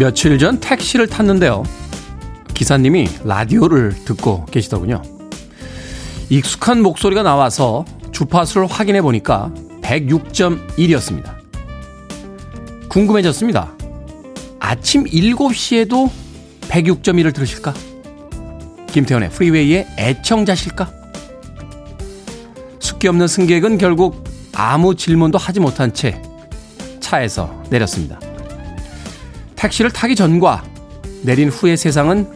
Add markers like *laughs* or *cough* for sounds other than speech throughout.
며칠 전 택시를 탔는데요. 기사님이 라디오를 듣고 계시더군요. 익숙한 목소리가 나와서 주파수를 확인해 보니까 106.1이었습니다. 궁금해졌습니다. 아침 7시에도 106.1을 들으실까? 김태현의 프리웨이의 애청자실까? 숙기 없는 승객은 결국 아무 질문도 하지 못한 채 차에서 내렸습니다. 택시를 타기 전과 내린 후의 세상은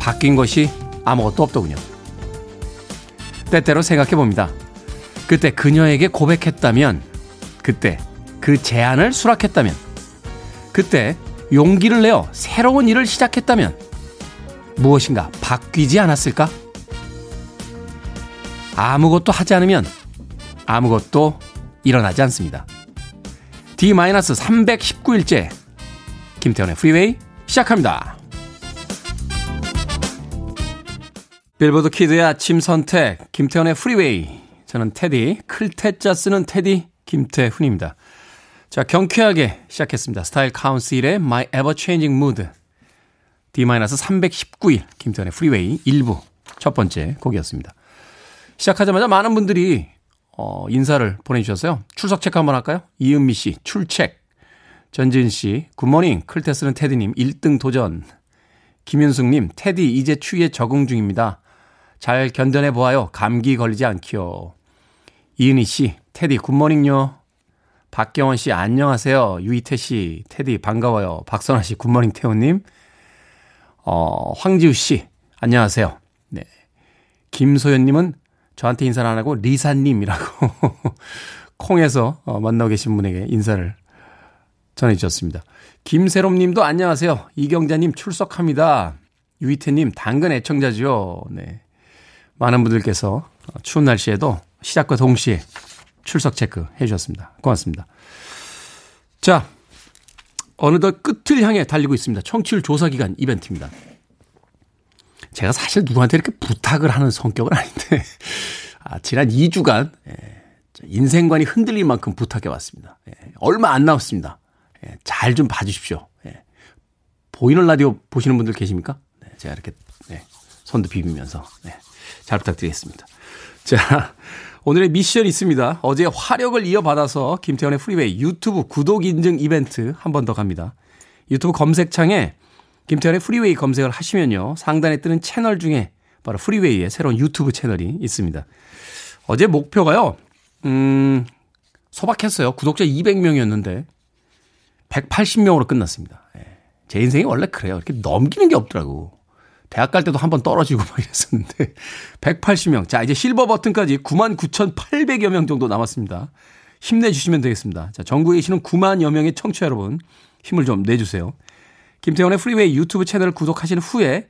바뀐 것이 아무것도 없더군요. 때때로 생각해 봅니다. 그때 그녀에게 고백했다면, 그때 그 제안을 수락했다면, 그때 용기를 내어 새로운 일을 시작했다면, 무엇인가 바뀌지 않았을까? 아무것도 하지 않으면 아무것도 일어나지 않습니다. D-319일째 김태훈의 프리웨이 시작합니다. 빌보드 키드의 아침 선택, 김태훈의 프리웨이. 저는 태디, 클 태 자 쓰는 태디, 김태훈입니다. 자, 경쾌하게 시작했습니다. 스타일 카운슬의 My Ever Changing Moods. D-319일, 김태훈의 프리웨이 1부 첫 번째 곡이었습니다. 시작하자마자 많은 분들이 어, 인사를 보내주셨어요. 출석 체크 한번 할까요? 이은미 씨, 출첵. 전진 씨, 굿모닝. 클 태 쓰는 태디님, 1등 도전. 김윤숙님, 태디, 이제 추위에 적응 중입니다. 잘 견뎌내 보아요. 감기 걸리지 않기요. 이은희 씨, 태디 굿모닝요. 박경원 씨 안녕하세요. 유이태 씨, 태디 반가워요. 박선아 씨 굿모닝 태호님. 어, 황지우 씨 안녕하세요. 네. 김소연님은 저한테 인사를 안 하고 리사님이라고 *laughs* 콩에서 어, 만나고 계신 분에게 인사를 전해주셨습니다. 김세롬 님도 안녕하세요. 이경자님 출석합니다. 유이태님 당근 애청자죠. 네. 많은 분들께서 추운 날씨에도 시작과 동시에 출석 체크 해 주셨습니다. 고맙습니다. 자, 어느덧 끝을 향해 달리고 있습니다. 청취율 조사 기간 이벤트입니다. 제가 사실 누구한테 이렇게 부탁을 하는 성격은 아닌데, 아, 지난 2주간, 예, 인생관이 흔들릴 만큼 부탁해 왔습니다. 예, 얼마 안 남았습니다. 예, 잘 좀 봐주십시오. 예, 보이는 라디오 보시는 분들 계십니까? 네, 제가 이렇게, 네, 손도 비비면서, 네, 잘 부탁드리겠습니다. 자, 오늘의 미션이 있습니다. 어제 화력을 이어받아서 김태훈의 프리웨이 유튜브 구독 인증 이벤트 한 번 더 갑니다. 유튜브 검색창에 김태훈의 프리웨이 검색을 하시면요. 상단에 뜨는 채널 중에 바로 프리웨이의 새로운 유튜브 채널이 있습니다. 어제 목표가요. 음, 소박했어요. 구독자 200명이었는데 180명으로 끝났습니다. 예. 제 인생이 원래 그래요. 이렇게 넘기는 게 없더라고. 대학 갈 때도 한 번 떨어지고 막 이랬었는데 *laughs* 180명. 자, 이제 실버 버튼까지 99,800여 명 정도 남았습니다. 힘내주시면 되겠습니다. 자, 전국에 계시는 9만여 명의 청취자 여러분 힘을 좀 내주세요. 김태훈의 프리웨이 유튜브 채널을 구독하신 후에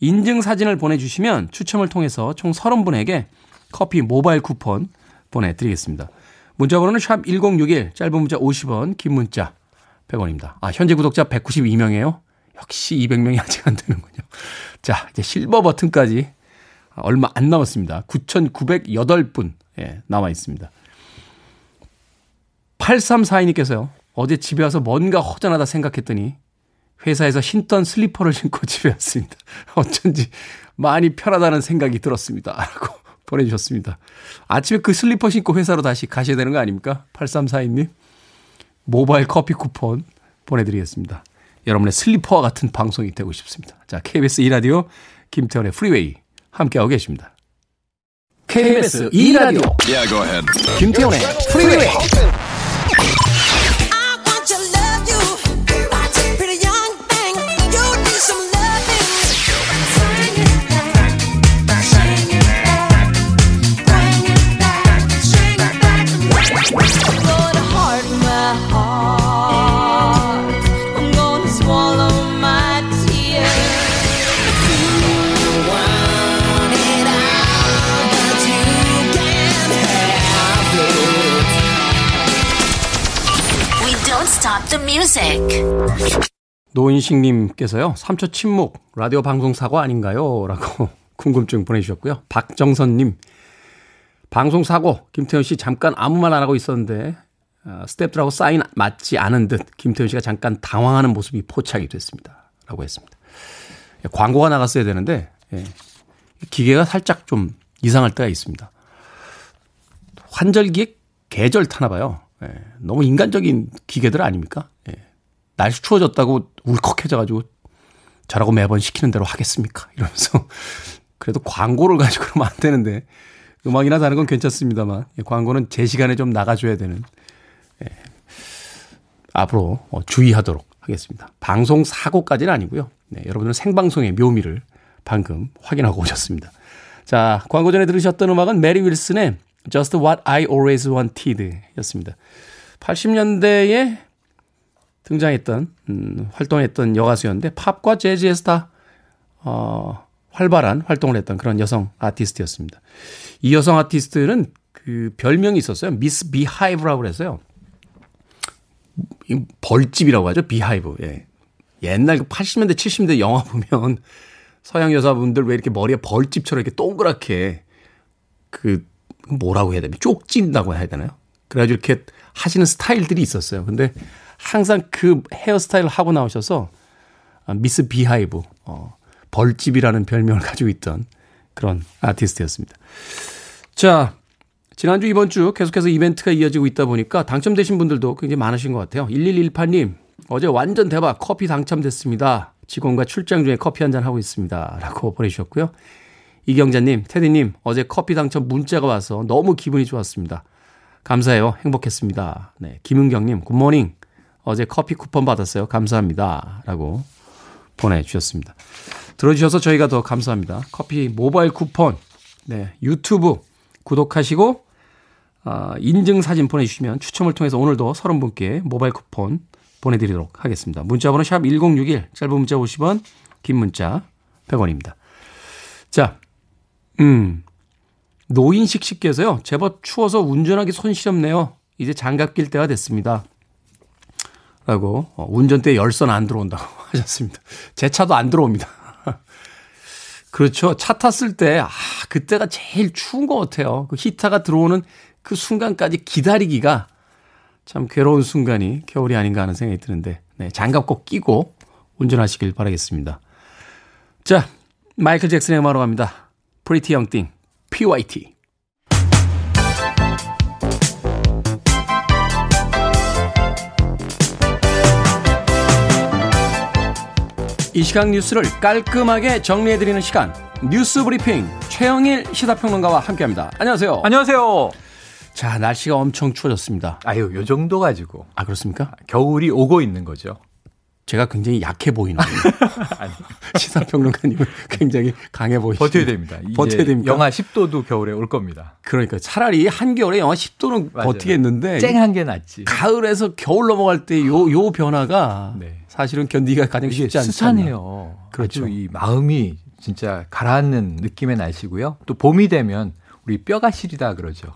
인증 사진을 보내주시면 추첨을 통해서 총 30분에게 커피 모바일 쿠폰 보내드리겠습니다. 문자 번호는 샵 1061, 짧은 문자 50원, 긴 문자 100원입니다. 아, 현재 구독자 192명이에요? 역시 200명이 아직 안 되는군요. 자, 이제 실버 버튼까지 얼마 안 남았습니다. 9,908분 예, 남아 있습니다. 8342님께서요. 어제 집에 와서 뭔가 허전하다 생각했더니 회사에서 신던 슬리퍼를 신고 집에 왔습니다. *laughs* 어쩐지 많이 편하다는 생각이 들었습니다. 라고 *laughs* 보내주셨습니다. 아침에 그 슬리퍼 신고 회사로 다시 가셔야 되는 거 아닙니까? 8342님. 모바일 커피 쿠폰 보내드리겠습니다. 여러분의 슬리퍼와 같은 방송이 되고 싶습니다. 자, KBS 2라디오 김태훈의 프리웨이 함께하고 계십니다. KBS 2라디오 yeah, 김태훈의 프리웨이 the music. 노인식님께서요, 3초 침묵, 라디오 방송 사고 아닌가요? 라고 *laughs* 궁금증 보내주셨고요. 박정선님, 방송 사고, 김태현 씨 잠깐 아무 말 안 하고 있었는데, 어, 스태프들하고 사인 맞지 않은 듯 김태현 씨가 잠깐 당황하는 모습이 포착이 됐습니다. 라고 했습니다. 예, 광고가 나갔어야 되는데 예, 기계가 살짝 좀 이상할 때가 있습니다. 환절기에 계절 타나 봐요. 예, 너무 인간적인 기계들 아닙니까? 예, 날씨 추워졌다고 울컥해져가지고 저라고 매번 시키는 대로 하겠습니까? 이러면서 *laughs* 그래도 광고를 가지고 그러면 안 되는데 음악이나 다른 건 괜찮습니다만 예, 광고는 제 시간에 좀 나가줘야 되는 예, 앞으로 어, 주의하도록 하겠습니다. 방송 사고까지는 아니고요. 네, 여러분들은 생방송의 묘미를 방금 확인하고 오셨습니다. 자, 광고 전에 들으셨던 음악은 메리 윌슨의 Just What I Always Wanted 였습니다. 80년대에 등장했던, 음, 활동했던 여가수였는데 팝과 재즈에서 다, 어, 활발한 활동을 했던 그런 여성 아티스트였습니다. 이 여성 아티스트는 그 별명이 있었어요. Miss Beehive라고 그래서요. 벌집이라고 하죠. Beehive. 예. 옛날 80년대, 그 70년대 영화 보면 서양 여자분들 왜 이렇게 머리에 벌집처럼 이렇게 동그랗게 그 뭐라고 해야 되나 쪽진다고 해야 되나요? 그래가지고 이렇게 하시는 스타일들이 있었어요. 근데 항상 그 헤어스타일을 하고 나오셔서 아, 미스 비하이브, 어, 벌집이라는 별명을 *laughs* 가지고 있던 그런 아티스트였습니다. 자, 지난주 이번 주 계속해서 이벤트가 이어지고 있다 보니까 당첨되신 분들도 굉장히 많으신 것 같아요. 1118님, 어제 완전 대박 커피 당첨됐습니다. 직원과 출장 중에 커피 한 잔 하고 있습니다. 라고 보내주셨고요. 이경자님, 테디님, 어제 커피 당첨 문자가 와서 너무 기분이 좋았습니다. 감사해요. 행복했습니다. 네. 김은경님, 굿모닝. 어제 커피 쿠폰 받았어요. 감사합니다. 라고 보내주셨습니다. 들어주셔서 저희가 더 감사합니다. 커피 모바일 쿠폰, 네. 유튜브 구독하시고, 어, 인증 사진 보내주시면 추첨을 통해서 오늘도 30분께 모바일 쿠폰 보내드리도록 하겠습니다. 문자번호 샵 1061, 짧은 문자 50원, 긴 문자 100원입니다. 자, 음, 노인식 씨께서요, 제법 추워서 운전하기 손시렵네요. 이제 장갑 낄 때가 됐습니다. 라고, 어, 운전대에 열선 안 들어온다고 *laughs* 하셨습니다. 제 차도 안 들어옵니다. *laughs* 그렇죠. 차 탔을 때, 아, 그때가 제일 추운 것 같아요. 그 히터가 들어오는 그 순간까지 기다리기가 참 괴로운 순간이 겨울이 아닌가 하는 생각이 드는데, 네, 장갑 꼭 끼고 운전하시길 바라겠습니다. 자, 마이클 잭슨의 음악으로 갑니다. Young Thing, PYT. 이 시각 뉴스를 깔끔하게 정리해드리는 시간, 뉴스 브리핑 최영일 시사평론가와 함께합니다. 안녕하세요. 안녕하세요. 자, 날씨가 엄청 추워졌습니다. 아유, 요 정도 가지고. 아, 그렇습니까? 겨울이 오고 있는 거죠. 제가 굉장히 약해 보이는 *laughs* *laughs* 시사평론가님은 굉장히 강해 보이시죠. 버텨야 됩니다. 버텨야 됩니까? 영하 10도도 겨울에 올 겁니다. 그러니까 차라리 한겨울에 영하 10도는 맞아요. 버티겠는데 쨍한 게 낫지. 가을에서 겨울 넘어갈 때 요 요 변화가 네. 사실은 견디기가 가장 쉽지 않죠. 스산해요. 그렇죠. 이 마음이 진짜 가라앉는 느낌의 날씨고요. 또 봄이 되면 우리 뼈가 시리다 그러죠.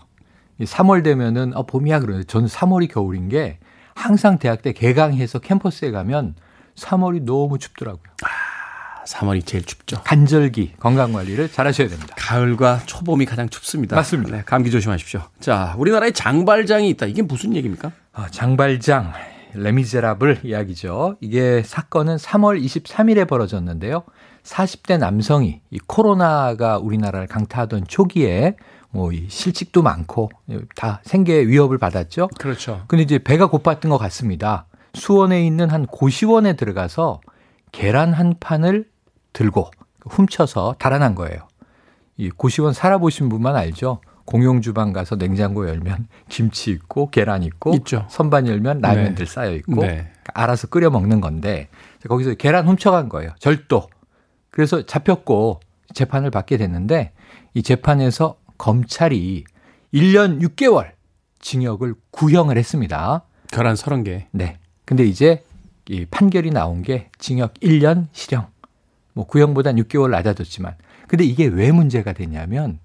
3월 되면은 어 봄이야 그러는데 저는 3월이 겨울인 게 항상 대학 때 개강해서 캠퍼스에 가면 3월이 너무 춥더라고요. 아, 3월이 제일 춥죠. 간절기 건강 관리를 잘 하셔야 됩니다. 가을과 초봄이 가장 춥습니다. 맞습니다. 네, 감기 조심하십시오. 자, 우리나라에 장발장이 있다. 이게 무슨 얘기입니까? 아, 장발장 레미제라블 이야기죠. 이게 사건은 3월 23일에 벌어졌는데요. 40대 남성이 이 코로나가 우리나라를 강타하던 초기에 뭐 이 실직도 많고 다 생계 위협을 받았죠. 그렇죠. 근데 이제 배가 고팠던 것 같습니다. 수원에 있는 한 고시원에 들어가서 계란 한 판을 들고 훔쳐서 달아난 거예요. 이 고시원 살아보신 분만 알죠. 공용 주방 가서 냉장고 열면 김치 있고 계란 있고 있죠. 선반 열면 라면들 네. 쌓여 있고 네. 알아서 끓여 먹는 건데 거기서 계란 훔쳐간 거예요. 절도. 그래서 잡혔고 재판을 받게 됐는데 이 재판에서 검찰이 1년 6개월 징역을 구형을 했습니다. 결한 30개. 네. 근데 이제 이 판결이 나온 게 징역 1년 실형. 뭐 구형보단 6개월 낮아졌지만. 근데 이게 왜 문제가 되냐면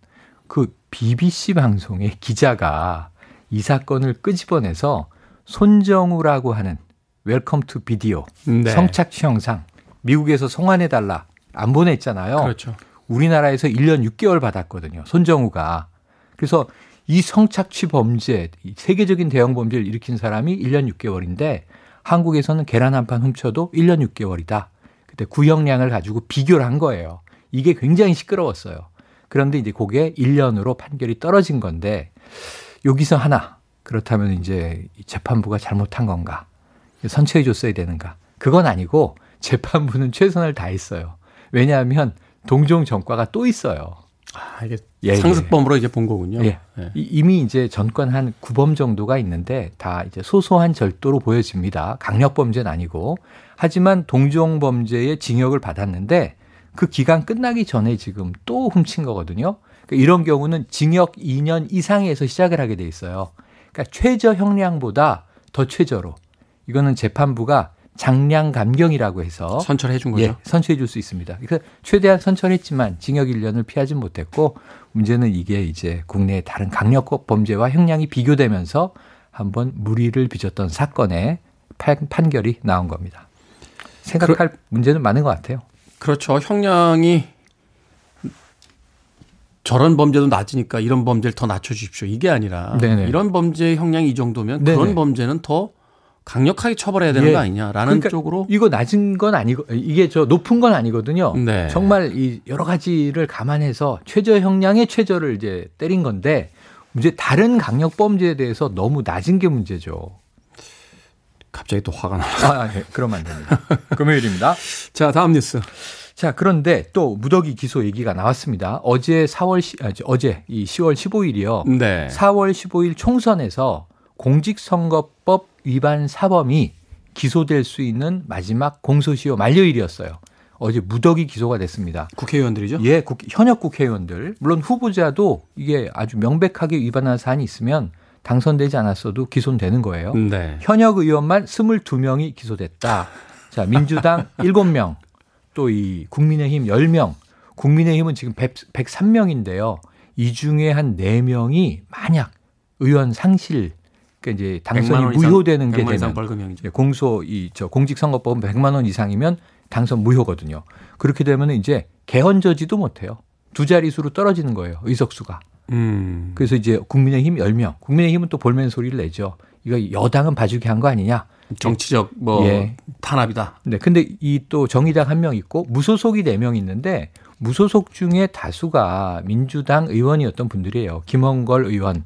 그 BBC 방송의 기자가 이 사건을 끄집어내서 손정우라고 하는 Welcome to Video 네. 성착취 영상 미국에서 송환해 달라 안 보냈잖아요. 그렇죠. 우리나라에서 1년 6개월 받았거든요. 손정우가. 그래서 이 성착취 범죄, 세계적인 대형 범죄를 일으킨 사람이 1년 6개월인데 한국에서는 계란 한 판 훔쳐도 1년 6개월이다. 그때 구형량을 가지고 비교를 한 거예요. 이게 굉장히 시끄러웠어요. 그런데 이제 그게 1년으로 판결이 떨어진 건데 여기서 하나 그렇다면 이제 재판부가 잘못한 건가? 선처해 줬어야 되는가? 그건 아니고 재판부는 최선을 다했어요. 왜냐하면 동종 전과가 또 있어요. 아, 이게 예, 상습범으로 예. 이제 본 거군요. 예. 예. 이미 이제 전권 한 9범 정도가 있는데 다 이제 소소한 절도로 보여집니다. 강력 범죄는 아니고. 하지만 동종 범죄의 징역을 받았는데 그 기간 끝나기 전에 지금 또 훔친 거거든요. 그러니까 이런 경우는 징역 2년 이상에서 시작을 하게 돼 있어요. 그러니까 최저 형량보다 더 최저로. 이거는 재판부가 장량 감경이라고 해서 선처해 준 거죠. 예, 선처해 줄 수 있습니다. 그래서 최대한 선처했지만 징역 1년을 피하지 못했고 문제는 이게 이제 국내의 다른 강력 범죄와 형량이 비교되면서 한번 무리를 빚었던 사건의 판결이 나온 겁니다. 생각할 그러, 문제는 많은 것 같아요. 그렇죠. 형량이 저런 범죄도 낮으니까 이런 범죄를 더 낮춰 주십시오. 이게 아니라 네네. 이런 범죄 형량이 이 정도면 네네. 그런 범죄는 더 강력하게 처벌해야 되는 예. 거 아니냐라는 그러니까 쪽으로 이거 낮은 건 아니고 이게 저 높은 건 아니거든요. 네. 정말 이 여러 가지를 감안해서 최저 형량의 최저를 이제 때린 건데 이제 다른 강력 범죄에 대해서 너무 낮은 게 문제죠. 갑자기 또 화가 나. 아, 아 네. 그러면 안 됩니다. 금요일입니다. *laughs* 자, 다음 뉴스. 자, 그런데 또 무더기 기소 얘기가 나왔습니다. 어제 4월 아, 어제 이 10월 15일이요. 네. 4월 15일 총선에서 공직선거법 위반 사범이 기소될 수 있는 마지막 공소시효 만료일이었어요. 어제 무더기 기소가 됐습니다. 국회의원들이죠? 예, 국, 현역 국회의원들. 물론 후보자도 이게 아주 명백하게 위반한 사안이 있으면 당선되지 않았어도 기소는 되는 거예요. 네. 현역 의원만 22명이 기소됐다. 자, 민주당 *laughs* 7명, 또 이 국민의힘 10명. 국민의힘은 지금 100, 103명인데요. 이 중에 한 4명이 만약 의원 상실 그러니까 이제 당선이 무효되는 게 되면 벌금형이죠. 예, 공소 이 저 공직선거법은 100만 원 이상이면 당선 무효거든요. 그렇게 되면 이제 개헌 저지도 못 해요. 두 자릿수로 떨어지는 거예요. 의석수가. 음. 그래서 이제 국민의힘 10명. 국민의힘은 또 볼멘 소리를 내죠. 이거 여당은 봐주게 한 거 아니냐. 정치적 뭐 예. 탄압이다. 네. 근데 이 또 정의당 한 명 있고 무소속이 4명 있는데 무소속 중에 다수가 민주당 의원이었던 분들이에요. 김원걸 의원,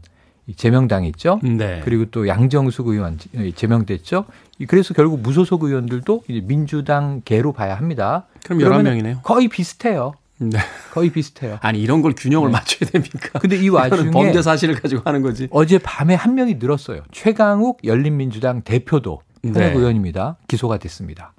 제명당 했죠. 네. 그리고 또 양정숙 의원 제명됐죠. 그래서 결국 무소속 의원들도 이제 민주당계로 봐야 합니다. 그럼 11명이네요. 거의 비슷해요. 네. 거의 비슷해요. 아니 이런 걸 균형을 네. 맞춰야 됩니까? 근데 이 와중에 범죄 사실을 가지고 하는 거지. 어제 밤에 한 명이 늘었어요. 최강욱 열린민주당 대표도 현역 네. 의원입니다. 기소가 됐습니다.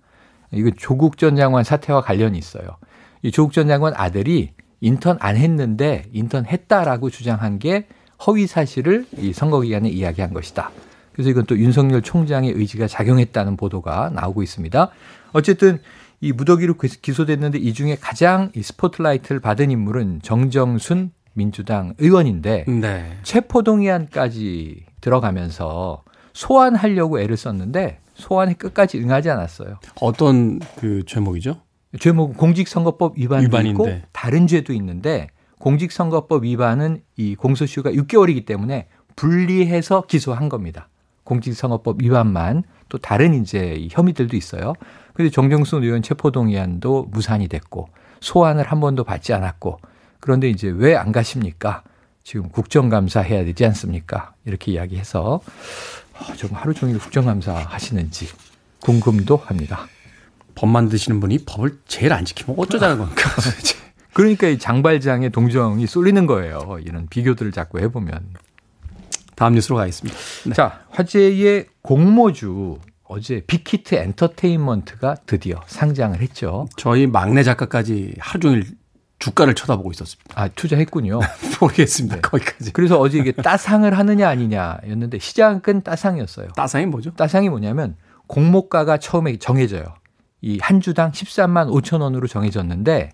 이거 조국 전 장관 사태와 관련이 있어요. 이 조국 전 장관 아들이 인턴 안 했는데 인턴 했다라고 주장한 게 허위 사실을 이 선거 기간에 이야기한 것이다. 그래서 이건 또 윤석열 총장의 의지가 작용했다는 보도가 나오고 있습니다. 어쨌든 이 무더기로 기소됐는데 이 중에 가장 이 스포트라이트를 받은 인물은 정정순 민주당 의원인데 네. 체포동의안까지 들어가면서 소환하려고 애를 썼는데 소환에 끝까지 응하지 않았어요. 어떤 그 제목이죠? 제목은 공직선거법 위반도 위반인데. 있고 다른 죄도 있는데 공직선거법 위반은 이 공소시효가 6개월이기 때문에 분리해서 기소한 겁니다. 공직선거법 위반만 또 다른 이제 혐의들도 있어요. 그런데 정정순 의원 체포동의안도 무산이 됐고 소환을 한 번도 받지 않았고 그런데 이제 왜 안 가십니까? 지금 국정감사 해야 되지 않습니까? 이렇게 이야기해서 어, 좀 하루 종일 국정감사 하시는지 궁금도 합니다. 법 만드시는 분이 법을 제일 안 지키면 어쩌자는 겁니까? *laughs* *laughs* 그러니까 이 장발장의 동정이 쏠리는 거예요. 이런 비교들을 자꾸 해보면. 다음 뉴스로 가겠습니다. 네. 자, 화제의 공모주 어제 빅히트 엔터테인먼트가 드디어 상장을 했죠. 저희 막내 작가까지 하루 종일 주가를 쳐다보고 있었습니다. 아, 투자했군요. *laughs* 모르겠습니다. 네. 거기까지. 그래서 어제 이게 따상을 하느냐 아니냐였는데 시작은 따상이었어요. 따상이 뭐죠? 따상이 뭐냐면 공모가가 처음에 정해져요. 이 한 주당 13만 5천 원으로 정해졌는데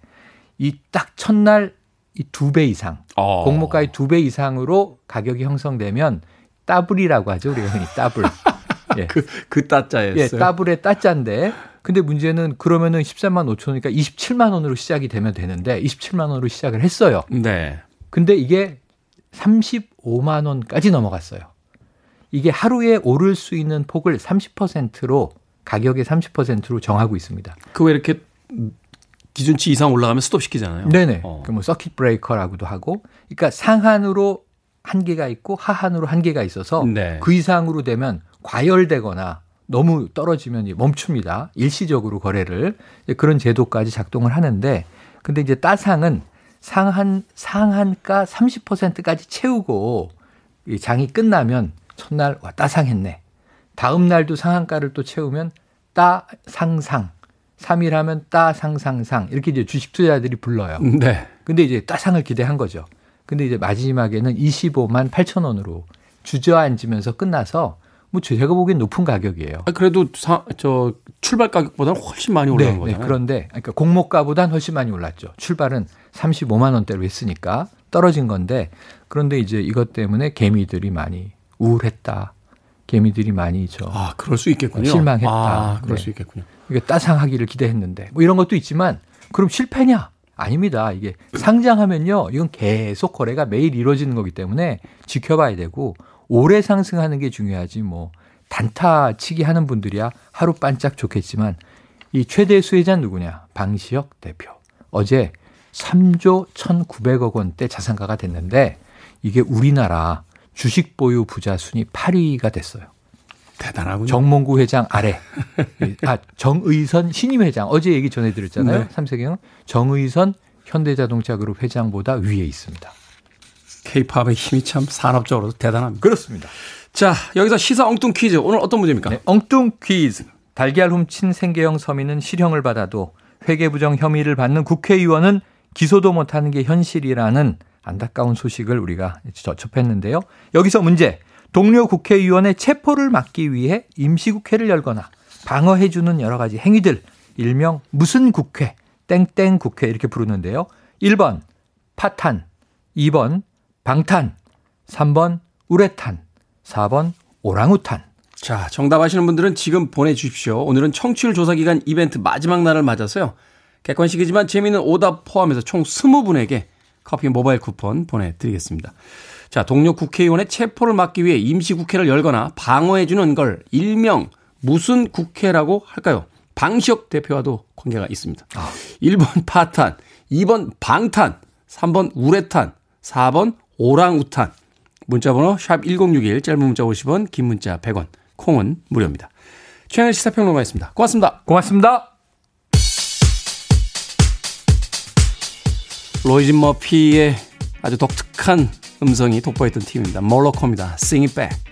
이 딱 첫날 이 두 배 이상 어. 공모가의 두 배 이상으로 가격이 형성되면 따블이라고 하죠 우리가 흔히 따블. *laughs* 예. 그, 그 따자였어요. 예, 따블의 따자인데 근데 문제는 그러면은 13만 5천원이니까 27만 원으로 시작이 되면 되는데 27만 원으로 시작을 했어요. 네. 근데 이게 35만 원까지 넘어갔어요. 이게 하루에 오를 수 있는 폭을 30%로 가격의 30%로 정하고 있습니다. 그 왜 이렇게 기준치 이상 올라가면 스톱 시키잖아요. 네네. 어. 그뭐 서킷 브레이커라고도 하고, 그러니까 상한으로 한계가 있고 하한으로 한계가 있어서 네. 그 이상으로 되면 과열되거나 너무 떨어지면 멈춥니다. 일시적으로 거래를 그런 제도까지 작동을 하는데, 근데 이제 따상은 상한 상한가 30%까지 채우고 이 장이 끝나면 첫날 와 따상했네. 다음 날도 상한가를 또 채우면 따 상상. 3일 하면 따상상상 이렇게 이제 주식 투자자들이 불러요. 네. 근데 이제 따상을 기대한 거죠. 근데 이제 마지막에는 25만 8천 원으로 주저앉으면서 끝나서 뭐 제가 보기엔 높은 가격이에요. 아, 그래도 사, 저 출발 가격보다는 훨씬 많이 올라간 네, 거잖아요. 네, 그런데 그러니까 공모가보다는 훨씬 많이 올랐죠. 출발은 35만 원대로 했으니까 떨어진 건데 그런데 이제 이것 때문에 개미들이 많이 우울했다. 개미들이 많이 저 아, 그럴 수 있겠군요. 실망했다. 아, 그럴 네. 수 있겠군요. 이게 따상하기를 기대했는데 뭐 이런 것도 있지만 그럼 실패냐? 아닙니다. 이게 상장하면요. 이건 계속 거래가 매일 이루어지는 거기 때문에 지켜봐야 되고 오래 상승하는 게 중요하지 뭐 단타 치기 하는 분들이야 하루 반짝 좋겠지만 이 최대 수혜자 누구냐? 방시혁 대표. 어제 3조 1,900억 원대 자산가가 됐는데 이게 우리나라 주식 보유 부자 순위 8위가 됐어요. 대단하군요. 정몽구 회장 아래. *laughs* 아, 정의선 신임 회장. 어제 얘기 전해드렸잖아요. 네. 삼세경. 정의선 현대자동차 그룹 회장보다 위에 있습니다. 케이팝의 힘이 참 산업적으로 대단합니다. 그렇습니다. 자, 여기서 시사 엉뚱 퀴즈. 오늘 어떤 문제입니까? 네, 엉뚱 퀴즈. 달걀 훔친 생계형 서민은 실형을 받아도 회계부정 혐의를 받는 국회의원은 기소도 못하는 게 현실이라는 안타까운 소식을 우리가 접했는데요. 여기서 문제. 동료 국회의원의 체포를 막기 위해 임시국회를 열거나 방어해주는 여러 가지 행위들, 일명 무슨 국회, 땡땡 국회 이렇게 부르는데요. 1번 파탄, 2번 방탄, 3번 우레탄, 4번 오랑우탄. 자, 정답 아시는 분들은 지금 보내주십시오. 오늘은 청취율 조사 기간 이벤트 마지막 날을 맞아서요. 객관식이지만 재미있는 오답 포함해서 총 20분에게 커피 모바일 쿠폰 보내드리겠습니다. 자, 동료 국회의원의 체포를 막기 위해 임시국회를 열거나 방어해주는 걸 일명 무슨 국회라고 할까요? 방시혁 대표와도 관계가 있습니다. 아. 1번 파탄, 2번 방탄, 3번 우레탄, 4번 오랑우탄. 문자번호 샵 1061, 짧은 문자 50원, 긴 문자 100원, 콩은 무료입니다. 최영일 시사평론가였습니다. 고맙습니다. 고맙습니다. 로이진 머피의 아주 독특한 음성이 돋보였던 팀입니다. 몰로코입니다. Sing it back.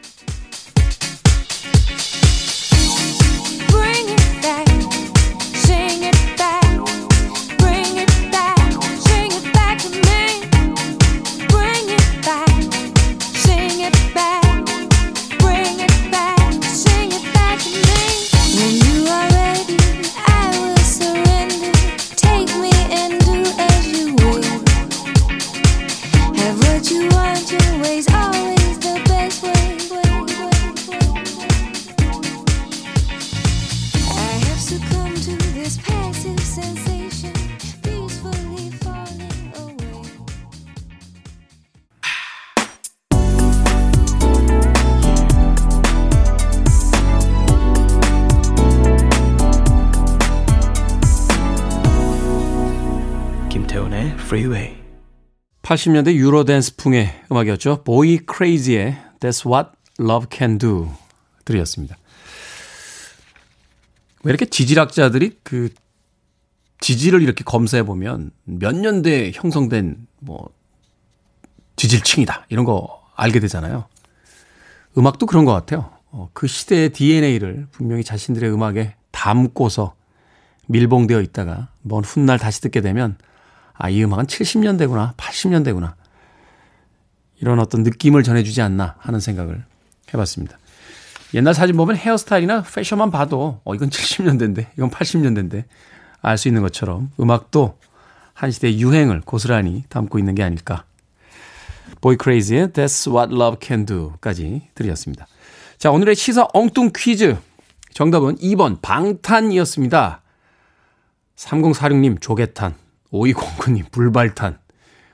80년대 유로 댄스풍의 음악이었죠. 보이 크레이지의 That's What Love Can Do 들이었습니다. 왜 이렇게 지질학자들이 그 지질을 이렇게 검사해 보면 몇 년대에 형성된 뭐 지질층이다 이런 거 알게 되잖아요. 음악도 그런 것 같아요. 어, 그 시대의 DNA를 분명히 자신들의 음악에 담고서 밀봉되어 있다가 먼 훗날 다시 듣게 되면 아, 이 음악은 70년대구나, 80년대구나. 이런 어떤 느낌을 전해주지 않나 하는 생각을 해봤습니다. 옛날 사진 보면 헤어스타일이나 패션만 봐도, 어, 이건 70년대인데, 이건 80년대인데, 알 수 있는 것처럼 음악도 한 시대의 유행을 고스란히 담고 있는 게 아닐까. 보이 크레이지의 That's What Love Can Do까지 드렸습니다. 자, 오늘의 시사 엉뚱 퀴즈. 정답은 2번 방탄이었습니다. 3046님 조개탄. 5209님 불발탄,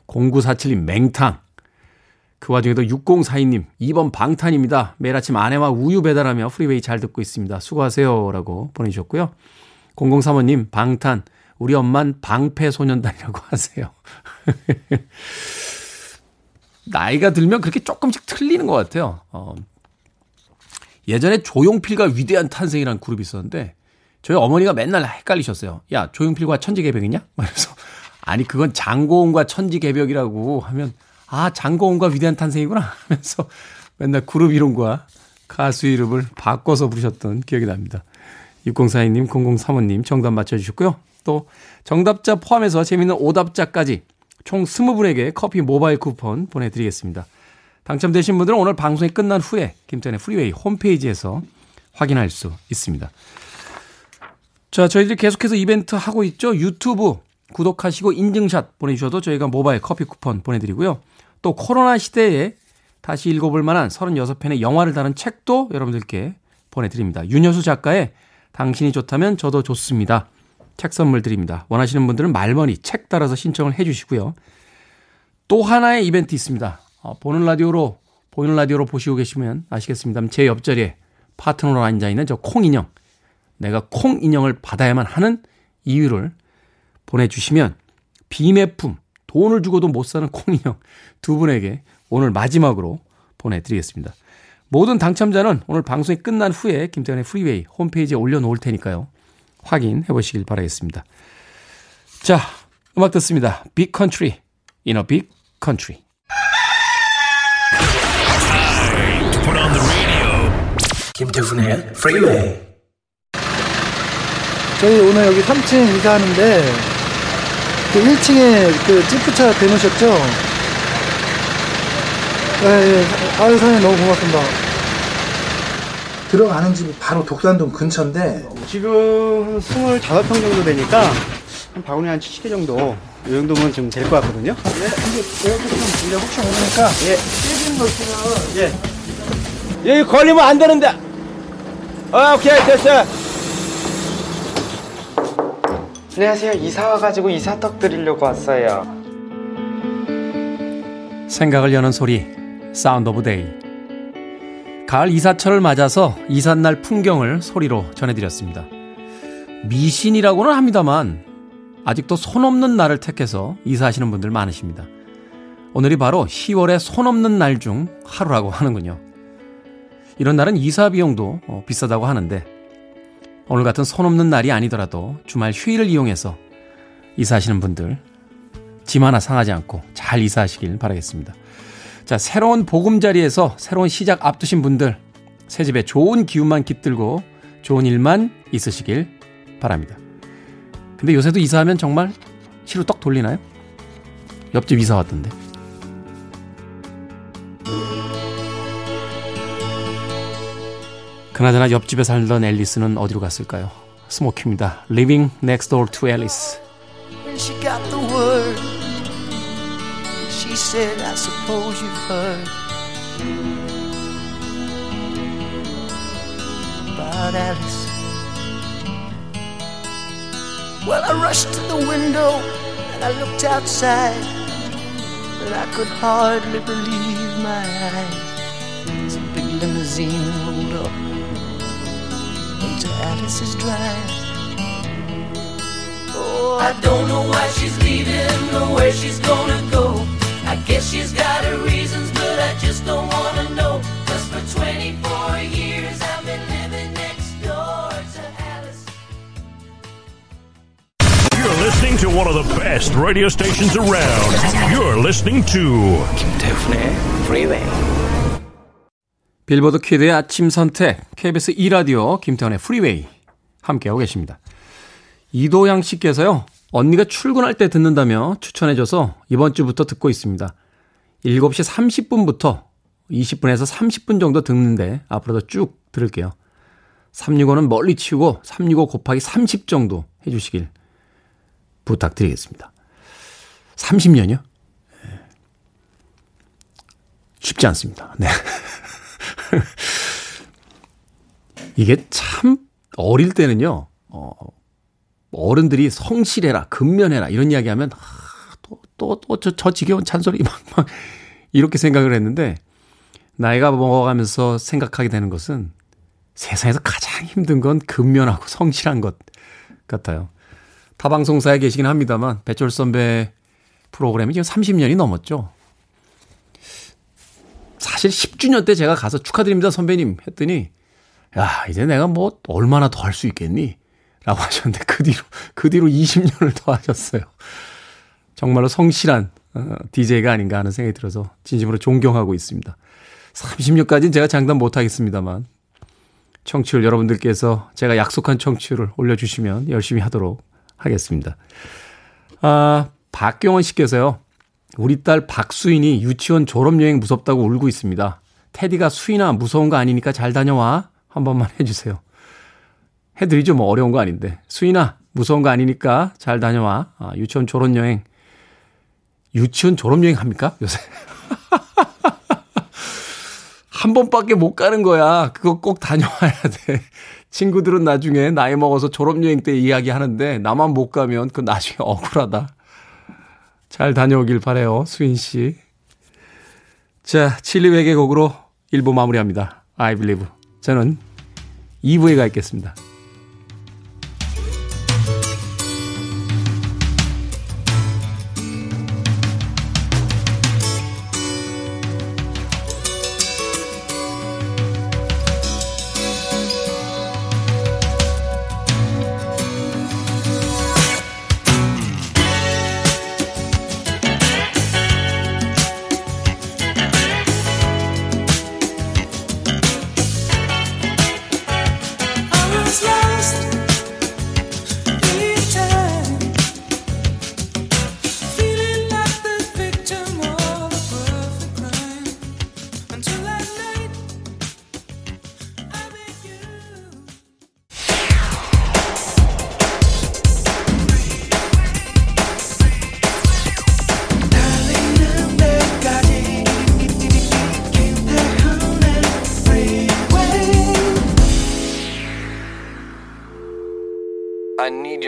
0947님 맹탕, 그 와중에도 6042님, 2번 방탄입니다. 매일 아침 아내와 우유 배달하며 프리웨이 잘 듣고 있습니다. 수고하세요. 라고 보내주셨고요. 0035님, 방탄. 우리 엄만 방패소년단이라고 *laughs* 하세요. 나이가 들면 그렇게 조금씩 틀리는 것 같아요. 어, 예전에 조용필과 위대한 탄생이라는 그룹이 있었는데 저희 어머니가 맨날 헷갈리셨어요. 야, 조용필과 천지개벽이냐? 그래서 아니 그건 장고은과 천지개벽이라고 하면 아, 장고은과 위대한 탄생이구나 하면서 맨날 그룹 이름과 가수 이름을 바꿔서 부르셨던 기억이 납니다. 6042님, 0035님 정답 맞춰주셨고요. 또 정답자 포함해서 재밌는 오답자까지 총 20분에게 커피 모바일 쿠폰 보내드리겠습니다. 당첨되신 분들은 오늘 방송이 끝난 후에 김태훈의 Freeway 홈페이지에서 확인할 수 있습니다. 자, 저희들이 계속해서 이벤트 하고 있죠. 유튜브 구독하시고 인증샷 보내주셔도 저희가 모바일 커피 쿠폰 보내드리고요. 또 코로나 시대에 다시 읽어볼 만한 36편의 영화를 다룬 책도 여러분들께 보내드립니다. 윤여수 작가의 당신이 좋다면 저도 좋습니다. 책 선물 드립니다. 원하시는 분들은 말머리 책 따라서 신청을 해 주시고요. 또 하나의 이벤트 있습니다. 어, 보는 라디오로 보이는 라디오로 보시고 계시면 아시겠습니다. 제 옆자리에 파트너로 앉아 있는 저 콩 인형. 내가 콩 인형을 받아야만 하는 이유를 보내주시면 비매품 돈을 주고도 못 사는 콩 인형 두 분에게 오늘 마지막으로 보내드리겠습니다. 모든 당첨자는 오늘 방송이 끝난 후에 김태훈의 Freeway 홈페이지에 올려놓을 테니까요. 확인해 보시길 바라겠습니다. 자, 음악 듣습니다. Big Country in a Big Country. 김태훈의 프리웨이 저희 오늘 여기 3층 이사하는데 그 1층에 그 찌푸차 대놓으셨죠? 네, 네. 아유 사장님 너무 고맙습니다. 들어가는 집이 바로 독산동 근처인데 지금 25평 정도 되니까 한 바구니 한 70개 정도 이 정도면 좀될것 같거든요. 네, 근데 에어컨 좀 빌려 혹시 모르니까 예. 깨지는 거 있으면 예. 여기 걸리면 안 되는데. 아, 오케이, 됐어. 안녕하세요. 이사 와가지고 이사떡 드리려고 왔어요. 생각을 여는 소리 Sound of Day 가을 이사철을 맞아서 이삿날 풍경을 소리로 전해드렸습니다. 미신이라고는 합니다만 아직도 손 없는 날을 택해서 이사하시는 분들 많으십니다. 오늘이 바로 10월의 손 없는 날 중 하루라고 하는군요. 이런 날은 이사 비용도 어, 비싸다고 하는데 오늘 같은 손 없는 날이 아니더라도 주말 휴일을 이용해서 이사하시는 분들 짐 하나 상하지 않고 잘 이사하시길 바라겠습니다. 자, 새로운 보금자리에서 새로운 시작 앞두신 분들 새 집에 좋은 기운만 깃들고 좋은 일만 있으시길 바랍니다. 근데 요새도 이사하면 정말 시로 떡 돌리나요? 옆집 이사 왔던데. 그나저나 옆집에 살던 앨리스는 어디로 갔을까요? 스모키입니다. Living next door to Alice. When she got the word, she said, I suppose you've heard about Alice. Well, I rushed to the window and I looked outside, but I could hardly believe my eyes. Some big limousine rolled up to Alice's Drive. Oh, I don't know why she's leaving or where she's gonna go. I guess she's got her reasons, but I just don't wanna know. Cause for 24 years I've been living next door to Alice. You're listening to one of the best radio stations around. You're listening to Kim Taehoon's Freeway. Billboard kid의 아침 선택 KBS 2라디오 김태훈의 Freeway 함께하고 계십니다. 이도양 씨께서요. 언니가 출근할 때 듣는다며 추천해줘서 이번 주부터 듣고 있습니다. 7시 30분부터 20분에서 30분 정도 듣는데 앞으로도 쭉 들을게요. 365는 멀리 치우고 365 곱하기 30 정도 해주시길 부탁드리겠습니다. 30년이요? 쉽지 않습니다. 네. *laughs* *laughs* 이게 참 어릴 때는요, 어, 어른들이 성실해라, 근면해라, 이런 이야기 하면, 아, 또, 또, 또, 저, 저 지겨운 잔소리 *laughs* 막, 막, 이렇게 생각을 했는데 나이가 먹어가면서 생각하게 되는 것은 세상에서 가장 힘든 건 근면하고 성실한 것 같아요. 타 방송사에 계시긴 합니다만 배철 선배 프로그램이 지금 30년이 넘었죠. 사실 10주년 때 제가 가서 축하드립니다 선배님 했더니 야 이제 내가 뭐 얼마나 더 할 수 있겠니? 라고 하셨는데 그 뒤로 그 뒤로 20년을 더 하셨어요. 정말로 성실한 어, DJ가 아닌가 하는 생각이 들어서 진심으로 존경하고 있습니다. 30년까지는 제가 장담 못하겠습니다만 청취율 여러분들께서 제가 약속한 청취율을 올려주시면 열심히 하도록 하겠습니다. 아, 박경원 씨께서요. 우리 딸 박수인이 유치원 졸업여행 무섭다고 울고 있습니다. 테디가 수인아 무서운 거 아니니까 잘 다녀와. 한 번만 해주세요. 해드리죠. 뭐 어려운 거 아닌데. 수인아 무서운 거 아니니까 잘 다녀와. 아, 유치원 졸업여행. 유치원 졸업여행 합니까? 요새. *laughs* 한 번밖에 못 가는 거야. 그거 꼭 다녀와야 돼. 친구들은 나중에 나이 먹어서 졸업여행 때 이야기 하는데 나만 못 가면 그 나중에 억울하다. 잘 다녀오길 바래요, 수인 씨. 자, 칠리 외계 곡으로 1부 마무리합니다. I believe. 저는 2부에 가 있겠습니다.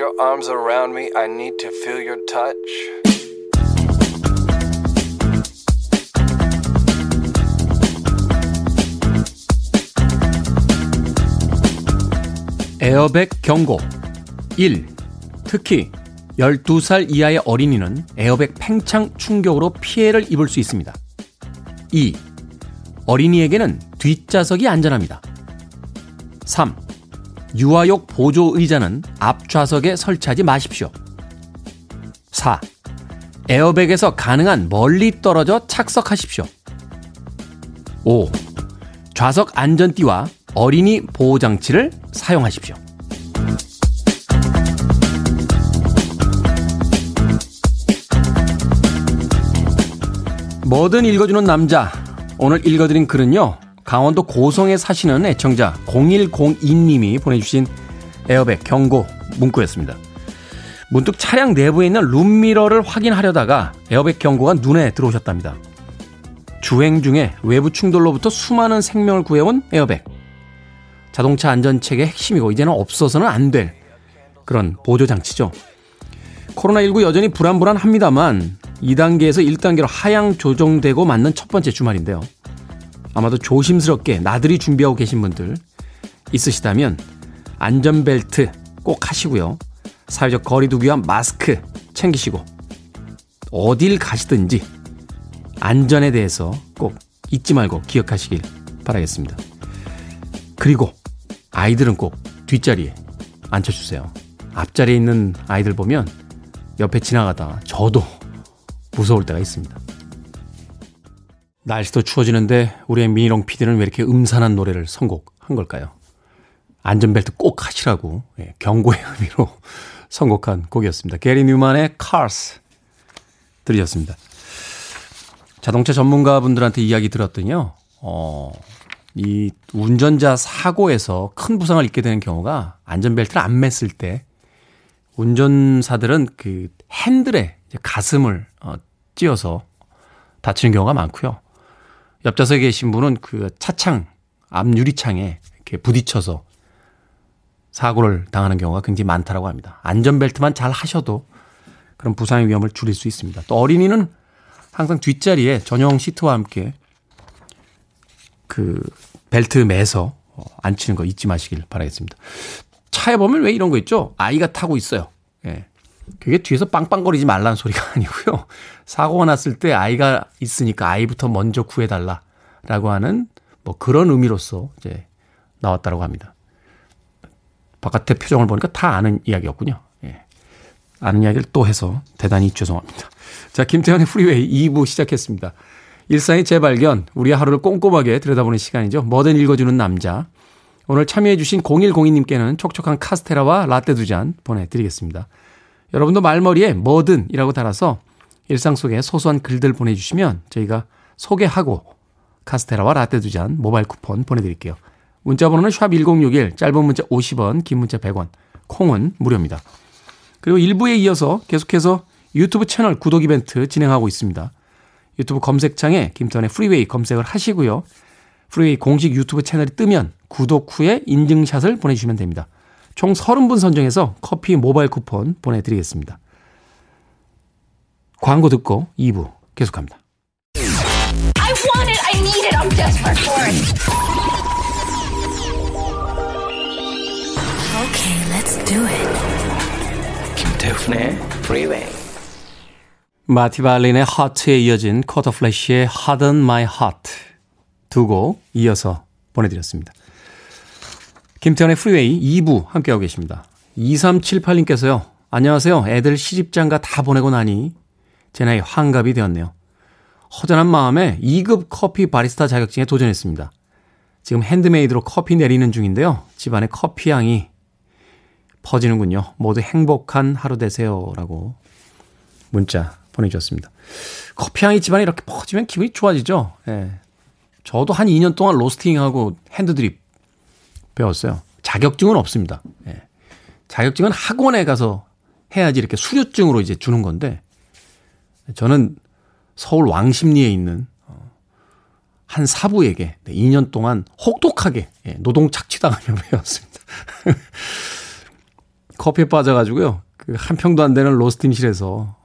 Your arms around me. I need to feel your touch. 에어백 경고. 1. 특히 12살 이하의 어린이는 에어백 팽창 충격으로 피해를 입을 수 있습니다. 2. 어린이에게는 뒷좌석이 안전합니다. 3. 유아용 보조 의자는 앞좌석에 설치하지 마십시오. 4. 에어백에서 가능한 멀리 떨어져 착석하십시오. 5. 좌석 안전띠와 어린이 보호장치를 사용하십시오. 뭐든 읽어주는 남자. 오늘 읽어드린 글은요. 강원도 고성에 사시는 애청자 0102님이 보내주신 에어백 경고 문구였습니다. 문득 차량 내부에 있는 룸미러를 확인하려다가 에어백 경고가 눈에 들어오셨답니다. 주행 중에 외부 충돌로부터 수많은 생명을 구해온 에어백. 자동차 안전체계의 핵심이고 이제는 없어서는 안 될 그런 보조장치죠. 코로나19 여전히 불안불안합니다만 2단계에서 1단계로 하향 조정되고 맞는 첫 번째 주말인데요. 아마도 조심스럽게 나들이 준비하고 계신 분들 있으시다면 안전벨트 꼭 하시고요. 사회적 거리두기와 마스크 챙기시고 어딜 가시든지 안전에 대해서 꼭 잊지 말고 기억하시길 바라겠습니다. 그리고 아이들은 꼭 뒷자리에 앉혀주세요. 앞자리에 있는 아이들 보면 옆에 지나가다가 저도 무서울 때가 있습니다. 날씨도 추워지는데 우리의 미니롱 PD는 왜 이렇게 음산한 노래를 선곡한 걸까요? 안전벨트 꼭 하시라고 예, 경고의 의미로 *laughs* 선곡한 곡이었습니다. 게리 뉴만의 Cars 들으셨습니다. 자동차 전문가분들한테 이야기 들었더니요. 어, 이 운전자 사고에서 큰 부상을 입게 되는 경우가 안전벨트를 안 맸을 때 운전사들은 그 핸들에 가슴을 어, 찧어서 다치는 경우가 많고요. 옆좌석에 계신 분은 그 차창 앞 유리창에 이렇게 부딪혀서 사고를 당하는 경우가 굉장히 많다라고 합니다. 안전벨트만 잘 하셔도 그런 부상의 위험을 줄일 수 있습니다. 또 어린이는 항상 뒷자리에 전용 시트와 함께 그 벨트 매서 어, 앉히는 거 잊지 마시길 바라겠습니다. 차에 보면 왜 이런 거 있죠? 아이가 타고 있어요. 예. 그게 뒤에서 빵빵거리지 말라는 소리가 *laughs* 아니고요. 사고가 났을 때 아이가 있으니까 아이부터 먼저 구해달라라고 하는 뭐 그런 의미로서 이제 나왔다고 합니다. 바깥의 표정을 보니까 다 아는 이야기였군요. 예. 아는 이야기를 또 해서 대단히 죄송합니다. 자, 김태훈의 Freeway 2부 시작했습니다. 일상의 재발견, 우리의 하루를 꼼꼼하게 들여다보는 시간이죠. 뭐든 읽어주는 남자. 오늘 참여해주신 0102님께는 촉촉한 카스테라와 라떼 두 잔 보내드리겠습니다. 여러분도 말머리에 뭐든이라고 달아서 일상 속에 소소한 글들 보내주시면 저희가 소개하고 카스테라와 라떼 두 잔 모바일 쿠폰 보내드릴게요. 문자 번호는 샵1061, 짧은 문자 50원, 긴 문자 100원, 콩은 무료입니다. 그리고 1부에 이어서 계속해서 유튜브 채널 구독 이벤트 진행하고 있습니다. 유튜브 검색창에 김태훈의 Freeway 검색을 하시고요. Freeway 공식 유튜브 채널이 뜨면 구독 후에 인증샷을 보내주시면 됩니다. 총 30분 선정해서 커피 모바일 쿠폰 보내드리겠습니다. 광고 듣고 2부 계속합니다. I want it, I need it, I'm desperate for it. Okay, let's do it. 김태훈의 Freeway. 마티 발린의 하트에 이어진 Quarterflash의 Harden My Heart 두 곡 이어서 보내드렸습니다. 김태훈의 Freeway 2부 함께하고 계십니다. 2378님께서요. 안녕하세요. 애들 시집장가 다 보내고 나니 제 나이 환갑이 되었네요. 허전한 마음에 2급 커피 바리스타 자격증에 도전했습니다. 지금 handmade로 커피 내리는 중인데요. 집안에 커피 향이 퍼지는군요. 모두 행복한 하루 되세요. 라고 문자 보내주셨습니다. 커피 향이 집안에 이렇게 퍼지면 기분이 좋아지죠. 예. 저도 한 2년 동안 로스팅하고 핸드드립 배웠어요. 자격증은 없습니다. 예. 자격증은 학원에 가서 해야지 이렇게 수료증으로 이제 주는 건데 저는 서울 왕십리에 있는 어, 한 사부에게 2년 동안 혹독하게 예, 노동 착취당하며 *laughs* 배웠습니다. 커피에 빠져가지고요. 그 한 평도 안 되는 로스팅실에서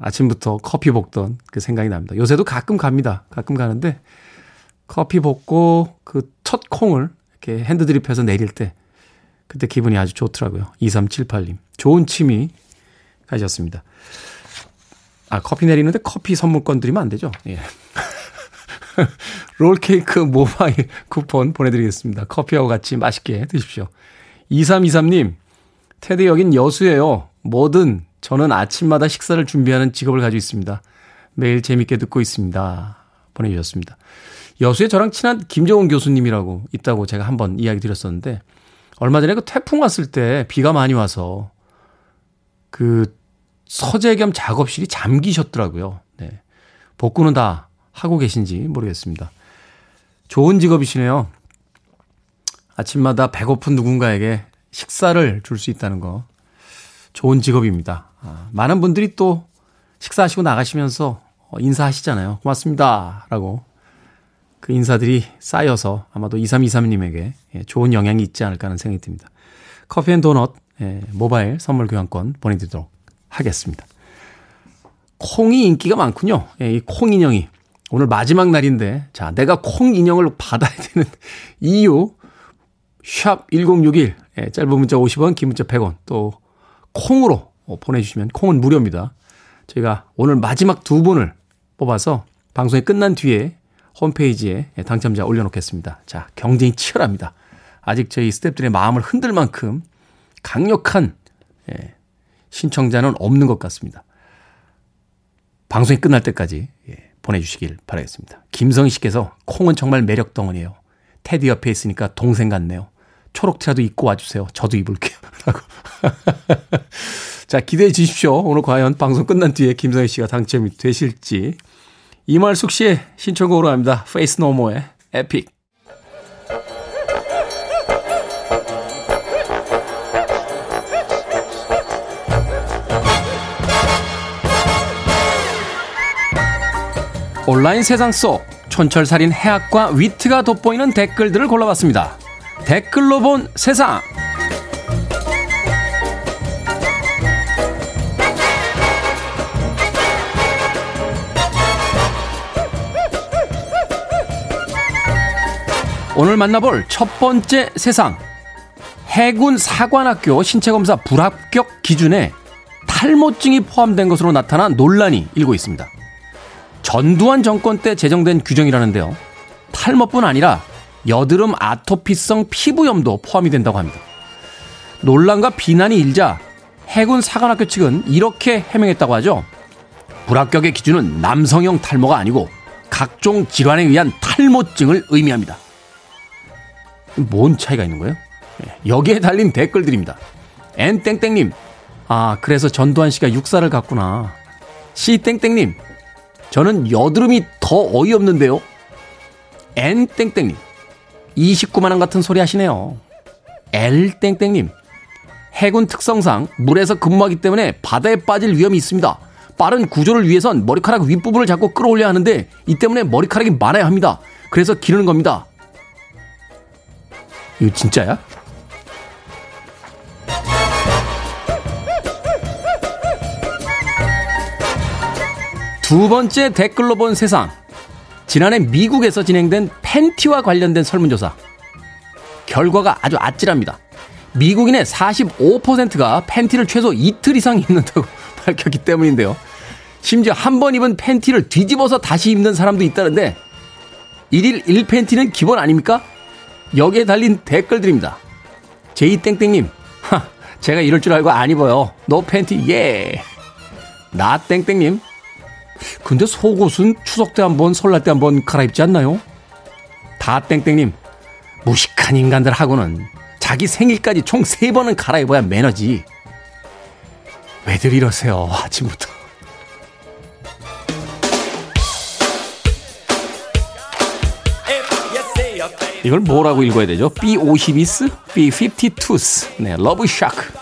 아침부터 커피 볶던 그 생각이 납니다. 요새도 가끔 갑니다. 가끔 가는데 커피 볶고 그 첫 콩을 이렇게 핸드드립해서 내릴 때 그때 기분이 아주 좋더라고요. 2378님. 좋은 취미 가셨습니다. 아, 커피 내리는데 커피 선물권 드리면 안 되죠? 예. *laughs* 롤케이크 모바일 쿠폰 보내드리겠습니다. 커피하고 같이 맛있게 드십시오. 2323님, 테드 여긴 여수예요. 뭐든 저는 아침마다 식사를 준비하는 직업을 가지고 있습니다. 매일 재밌게 듣고 있습니다. 보내주셨습니다. 여수에 저랑 친한 김정은 교수님이라고 있다고 제가 한번 이야기 드렸었는데, 얼마 전에 그 태풍 왔을 때 비가 많이 와서 그 서재 겸 작업실이 잠기셨더라고요. 네. 복구는 다 하고 계신지 모르겠습니다. 좋은 직업이시네요. 아침마다 배고픈 누군가에게 식사를 줄 수 있다는 거 좋은 직업입니다. 아, 많은 분들이 또 식사하시고 나가시면서 인사하시잖아요. 고맙습니다. 라고 그 인사들이 쌓여서 아마도 2323님에게 예, 좋은 영향이 있지 않을까 하는 생각이 듭니다. 커피 and 도넛 예, 모바일 선물 교환권 보내드리도록 하겠습니다. 콩이 인기가 많군요. 예, 이콩 인형이 오늘 마지막 날인데 자 내가 콩 인형을 받아야 되는 *laughs* 이유 샵 1061 짧은 문자 50원 긴 문자 100원 또 콩으로 보내주시면 콩은 무료입니다. 저희가 오늘 마지막 두 분을 뽑아서 방송이 끝난 뒤에 홈페이지에 당첨자 올려놓겠습니다. 자, 경쟁이 치열합니다. 아직 저희 스탭들의 마음을 흔들 만큼 강력한 예, 신청자는 없는 것 같습니다. 방송이 끝날 때까지 예, 보내주시길 바라겠습니다. 김성희 씨께서 콩은 정말 매력 덩어리예요. 테디 옆에 있으니까 동생 같네요. 초록 티라도 입고 와주세요. 저도 입을게요. 라고. *laughs* 자, 기대해 주십시오. 오늘 과연 방송 끝난 뒤에 김성희 씨가 당첨이 되실지. 이말숙 씨의 신청곡으로 합니다. Faith No More의 Epic. 온라인 세상 속 촌철살인 해학과 위트가 돋보이는 댓글들을 골라봤습니다. 댓글로 본 세상. 오늘 만나볼 첫 번째 세상. 해군 사관학교 신체검사 불합격 기준에 탈모증이 포함된 것으로 나타난 논란이 일고 있습니다. 전두환 정권 때 제정된 규정이라는데요. 탈모뿐 아니라 여드름 아토피성 피부염도 포함이 된다고 합니다. 논란과 비난이 일자 해군 사관학교 측은 이렇게 해명했다고 하죠. 불합격의 기준은 남성형 탈모가 아니고 각종 질환에 의한 탈모증을 의미합니다. 뭔 차이가 있는 거예요? 예, 여기에 달린 댓글들입니다. N땡땡님, 아, 그래서 전두환 씨가 육사를 갔구나. C땡땡님, 저는 여드름이 더 어이없는데요. N땡땡님, 29만원 같은 소리 하시네요. L땡땡님, 해군 특성상 물에서 근무하기 때문에 바다에 빠질 위험이 있습니다. 빠른 구조를 위해선 머리카락 윗부분을 자꾸 끌어올려야 하는데 이 때문에 머리카락이 많아야 합니다. 그래서 기르는 겁니다. 이거 진짜야? 두 번째 댓글로 본 세상. 지난해 미국에서 진행된 팬티와 관련된 설문조사. 결과가 아주 아찔합니다. 미국인의 45%가 팬티를 최소 이틀 이상 입는다고 *laughs* 밝혔기 때문인데요. 심지어 한 번 입은 팬티를 뒤집어서 다시 입는 사람도 있다는데 1일 1팬티는 기본 아닙니까? 여기에 달린 댓글들입니다. 제이땡땡님, 하, 제가 이럴 줄 알고 안 입어요. 노 팬티, 예. 나 땡땡님, 근데 속옷은 추석 때 한 번, 설날 때 한 번 갈아입지 않나요? 다 땡땡님, 무식한 인간들 하고는 자기 생일까지 총 세 번은 갈아입어야 매너지. 왜들 이러세요, 아침부터. 이걸 뭐라고 읽어야 되죠? B52s? B52s. 네, 러브 샤크.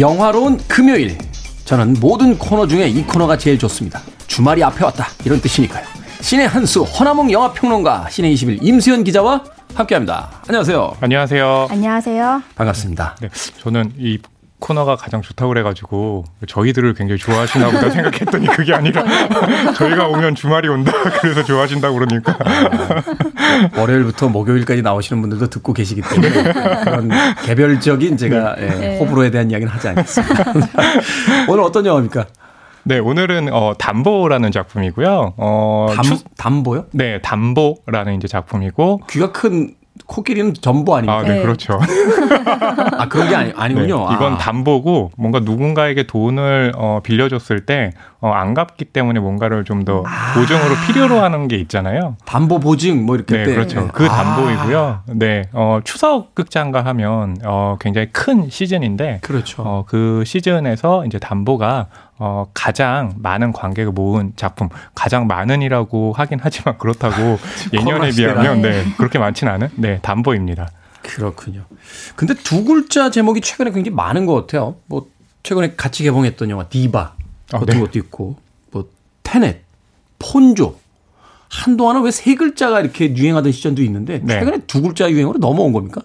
영화로운 금요일. 저는 모든 코너 중에 이 코너가 제일 좋습니다. 주말이 앞에 왔다. 이런 뜻이니까요. 신의 한수 허나몽 영화평론가 신의 21 임수현 기자와 함께 합니다. 안녕하세요. 안녕하세요. 안녕하세요. 반갑습니다. 네, 저는 이 코너가 가장 좋다고 그래가지고 저희들을 굉장히 좋아하시나 보다 생각했더니 그게 아니라 *laughs* 저희가 오면 주말이 온다 그래서 좋아하신다고 그러니까 월요일부터 목요일까지 나오시는 분들도 듣고 계시기 때문에 그런 개별적인 제가 예, 네. 호불호에 대한 이야기는 하지 않겠습니다. *laughs* 오늘 어떤 영화입니까? 네 오늘은 어, 담보라는 작품이고요. 어, 담- 담보요? 네 담보라는 이제 작품이고 귀가 큰 코끼리는 전보 아닙니까? 아, 네, 그렇죠. 아 그런 게 아니, 아니군요. 네, 이건 아. 담보고 뭔가 누군가에게 돈을 어, 빌려줬을 때 어, 안 갚기 때문에 뭔가를 좀더 보증으로 필요로 하는 게 있잖아요. 담보 보증 뭐 이렇게 네, 때. 그렇죠. 그 아. 담보이고요. 네, 어, 추석 극장가 하면 어, 굉장히 큰 시즌인데, 그렇죠. 어, 그 시즌에서 이제 담보가 어, 가장 많은 관객을 모은 작품, 가장 많은이라고 하긴 하지만 그렇다고 *laughs* 예년에. 비하면 네, 그렇게 많지는 않은 네, 담보입니다. 그렇군요. 근데 두 글자 제목이 최근에 굉장히 많은 것 같아요. 뭐 최근에 같이 개봉했던 영화 디바 같은 네. 것도 있고 뭐 테넷, 폰조 한동안은 왜 세 글자가 이렇게 유행하던 시절도 있는데 네. 최근에 두 글자 유행으로 넘어온 겁니까?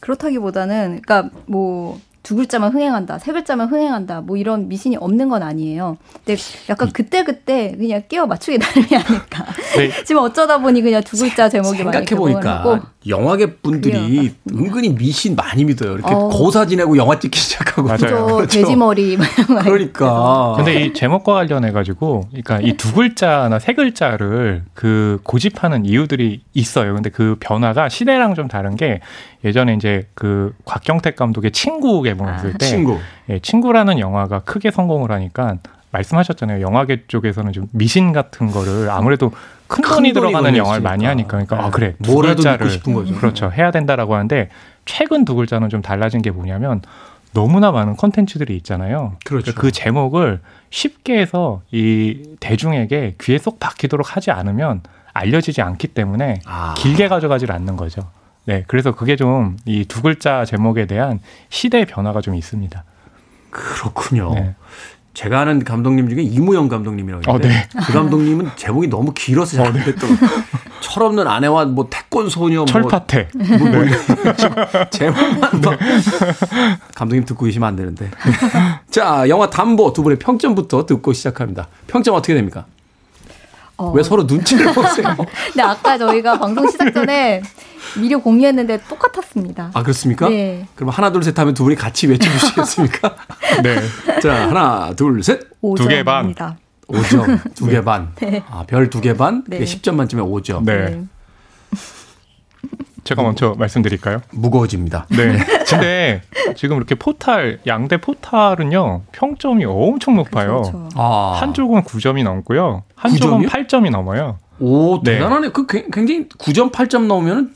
그렇다기보다는 그러니까 뭐 두 글자만 흥행한다, 세 글자만 흥행한다, 뭐 이런 미신이 없는 건 아니에요. 근데 약간 그때 그때 그냥 끼워 맞추기 *laughs* 나름이 아닐까. 네. 지금 어쩌다 보니 그냥 두 글자 제목이 많이 생각해 보니까 영화계 분들이 은근히 미신 많이 믿어요. 이렇게 어. 고사 지내고 영화 찍기 시작하고. 맞아요. 저 돼지머리 그러니까. 근데 이 제목과 관련해 가지고, 그러니까 이 두 글자나 세 글자를 그 고집하는 이유들이 있어요. 근데 그 변화가 시대랑 좀 다른 게 예전에 이제 그 곽경택 감독의 친구 개봉했을 아, 때, 친구. 예, 친구라는 영화가 크게 성공을 하니까 말씀하셨잖아요. 영화계 쪽에서는 좀 미신 같은 거를 아무래도 큰큰 돈이 들어가는 영화를 있으니까. 많이 하니까 그러니까 아 네. 그래 두 뭐라도 글자를 싶은 거죠. 그렇죠 해야 된다라고 하는데 최근 두 글자는 좀 달라진 게 뭐냐면 너무나 많은 컨텐츠들이 있잖아요. 그렇죠. 그 제목을 쉽게 해서 이 대중에게 귀에 쏙 박히도록 하지 않으면 알려지지 않기 때문에 아. 길게 가져가질 않는 거죠. 네, 그래서 그게 좀 이 두 글자 제목에 대한 시대의 변화가 좀 있습니다. 그렇군요. 네. 제가 아는 감독님 중에 이무영 감독님이라고 어, 있는데 네. 그 감독님은 제목이 너무 길어서 잘 안 됐던 철없는 아내와 뭐 태권 소녀 철파태. 뭐, 뭐, 뭐 지금 *laughs* 제목만 막 감독님 듣고 계시면 안 되는데 자 영화 담보 두 분의 평점부터 듣고 시작합니다 평점 어떻게 됩니까? 어. 왜 서로 눈치를 *laughs* 보세요? 근데 아까 저희가 방송 시작 전에 미리 공유했는데 똑같았습니다. 아 그렇습니까? 네. 그럼 하나 둘 셋 하면 두 분이 같이 외쳐주시겠습니까? *laughs* 네. 자 하나 둘 셋. 두 개 반. 5점입니다. 5점, 두개 반. *laughs* 네. 아, 별 두 개 반, 네. 그게 10점 만점에 5점. 네. 제가 먼저 말씀드릴까요? 무거워집니다. 네. *laughs* 근데 지금 이렇게 포탈 양대 포탈은요 평점이 엄청 높아요. 그렇죠. 아, 한쪽은 9점이 넘고요. 한쪽은 9점이요? 8점이 넘어요. 오, 네. 대단하네. 그 굉- 굉장히 9점, 8점 나오면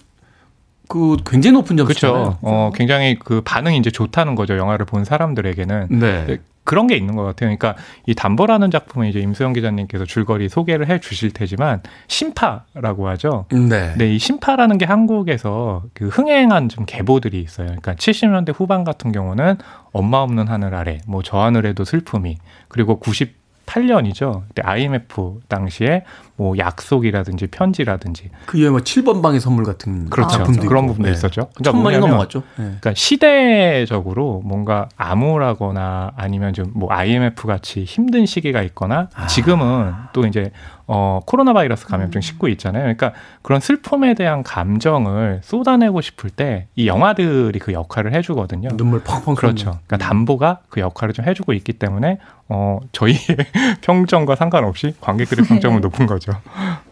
그 굉장히 높은 점수잖아요. 그렇죠. 어, 굉장히 그 반응이 이제 좋다는 거죠. 영화를 본 사람들에게는. 네. 네, 그런 게 있는 것 같아요. 그러니까 이 담보라는 작품은 이제 임수영 기자님께서 줄거리 소개를 해 주실 테지만 심파라고 하죠. 네. 네, 이 심파라는 게 한국에서 그 흥행한 좀 계보들이 있어요. 그러니까 70년대 후반 같은 경우는 엄마 없는 하늘 아래, 뭐 저 하늘에도 슬픔이, 그리고 98년이죠. 그때 IMF 당시에 뭐 약속이라든지 편지라든지 그 이후에 뭐 7번 방의 선물 같은 그렇죠. 작품도 그런 있고. 부분도 네. 있었죠. 그러니까 천만이 넘어갔죠. 네. 그러니까 시대적으로 뭔가 암울하거나 아니면 좀 뭐 IMF 같이 힘든 시기가 있거나 아. 지금은 또 이제 어 코로나 바이러스 감염증 19 있잖아요. 그러니까 그런 슬픔에 대한 감정을 쏟아내고 싶을 때 이 영화들이 그 역할을 해 주거든요. 눈물 펑펑 그렇죠. 그러니까 담보가 그 역할을 좀 해 주고 있기 때문에 어 저희의 *laughs* 평점과 상관없이 관객들의 평점은 *laughs* 높은 거죠.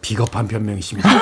비겁한 변명이십니다. *laughs*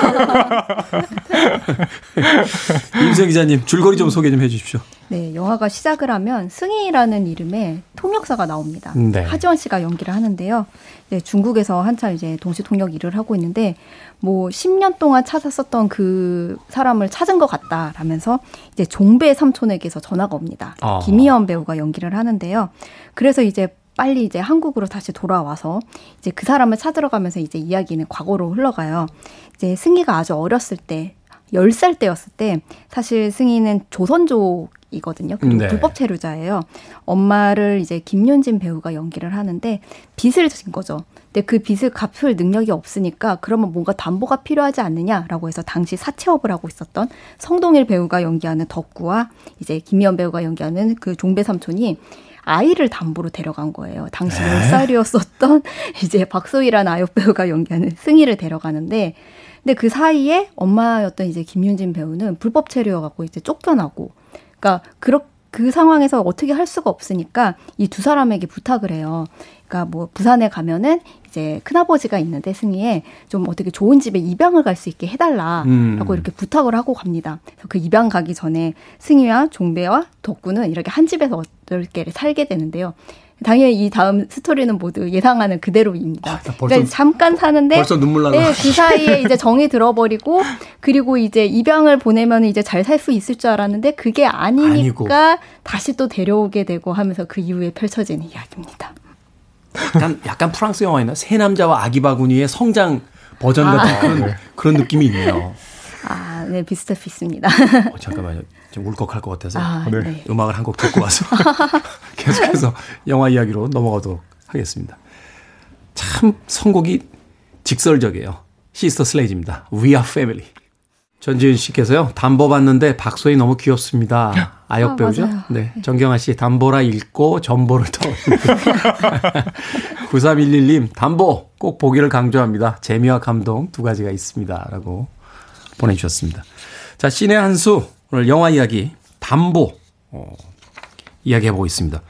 임성 기자님 줄거리 좀 소개 좀 해주십시오. 네, 영화가 시작을 하면 승희라는 이름의 통역사가 나옵니다. 네. 하지원 씨가 연기를 하는데요. 네, 중국에서 한참 이제 동시 통역 일을 하고 있는데 뭐 10년 동안 찾았었던 그 사람을 찾은 것 같다라면서 이제 종배 삼촌에게서 전화가 옵니다. 아. 김희연 배우가 연기를 하는데요. 그래서 이제 빨리 이제 한국으로 다시 돌아와서 이제 그 사람을 찾으러 가면서 이제 이야기는 과거로 흘러가요. 이제 승희가 아주 어렸을 때 10살 때였을 때 사실 승희는 조선족 이거든요. 그리고 네. 불법 체류자예요. 엄마를 이제 김윤진 배우가 연기를 하는데 빚을 진 거죠. 근데 그 빚을 갚을 능력이 없으니까 그러면 뭔가 담보가 필요하지 않느냐라고 해서 당시 사채업을 하고 있었던 성동일 배우가 연기하는 덕구와 이제 김미연 배우가 연기하는 그 종배 삼촌이 아이를 담보로 데려간 거예요. 당시 네. 10살이었었던 *laughs* 이제 박소희라는 아역 배우가 연기하는 승희를 데려가는데 근데 그 사이에 엄마였던 이제 김윤진 배우는 불법 체류여 갖고 이제 쫓겨나고 그러니까 그렇 그 상황에서 어떻게 할 수가 없으니까 이 두 사람에게 부탁을 해요. 그러니까 뭐 부산에 가면은 이제 큰아버지가 있는데 승희에 좀 어떻게 좋은 집에 입양을 갈 수 있게 해달라라고 음. 이렇게 부탁을 하고 갑니다. 그래서 그 입양 가기 전에 승희와 종배와 덕구는 이렇게 한 집에서 어떻게 살게 되는데요. 당연히 이 다음 스토리는 모두 예상하는 그대로입니다. 아, 벌써- 그러니까 잠깐 사는데 벌써 눈물 나는 네, 그 사이에 이제 정이 들어버리고 그리고 이제 입양을 보내면 이제 잘 살 수 있을 줄 알았는데 그게 아니니까 아니고. 다시 또 데려오게 되고 하면서 그 이후에 펼쳐지는 이야기입니다. 약간, 약간 프랑스 영화이나 새 남자와 아기 바구니의 성장 버전 아. 같은 그런, 그런 느낌이 있네요. 아, 네, 비슷해 비슷합니다. 어, 잠깐만요. 좀 울컥할 것 같아서 아, 네. 네. 음악을 한 곡 듣고 와서 *laughs* 계속해서 영화 이야기로 넘어가도록 하겠습니다. 참 선곡이 직설적이에요. 시스터 슬레이즈입니다. We are family. 전지은 씨께서요. 담보 받는데 박소희 너무 귀엽습니다. 아역 아, 배우죠? 맞아요. 네. 정경아 씨 담보라 읽고 전보를 더. 9311님 *laughs* 담보 꼭 보기를 강조합니다. 재미와 감동 두 가지가 있습니다. 라고 보내 주셨습니다. 자, 신의 한 수. 오늘 영화 이야기, 담보, 어, 이야기해 보고 있습니다.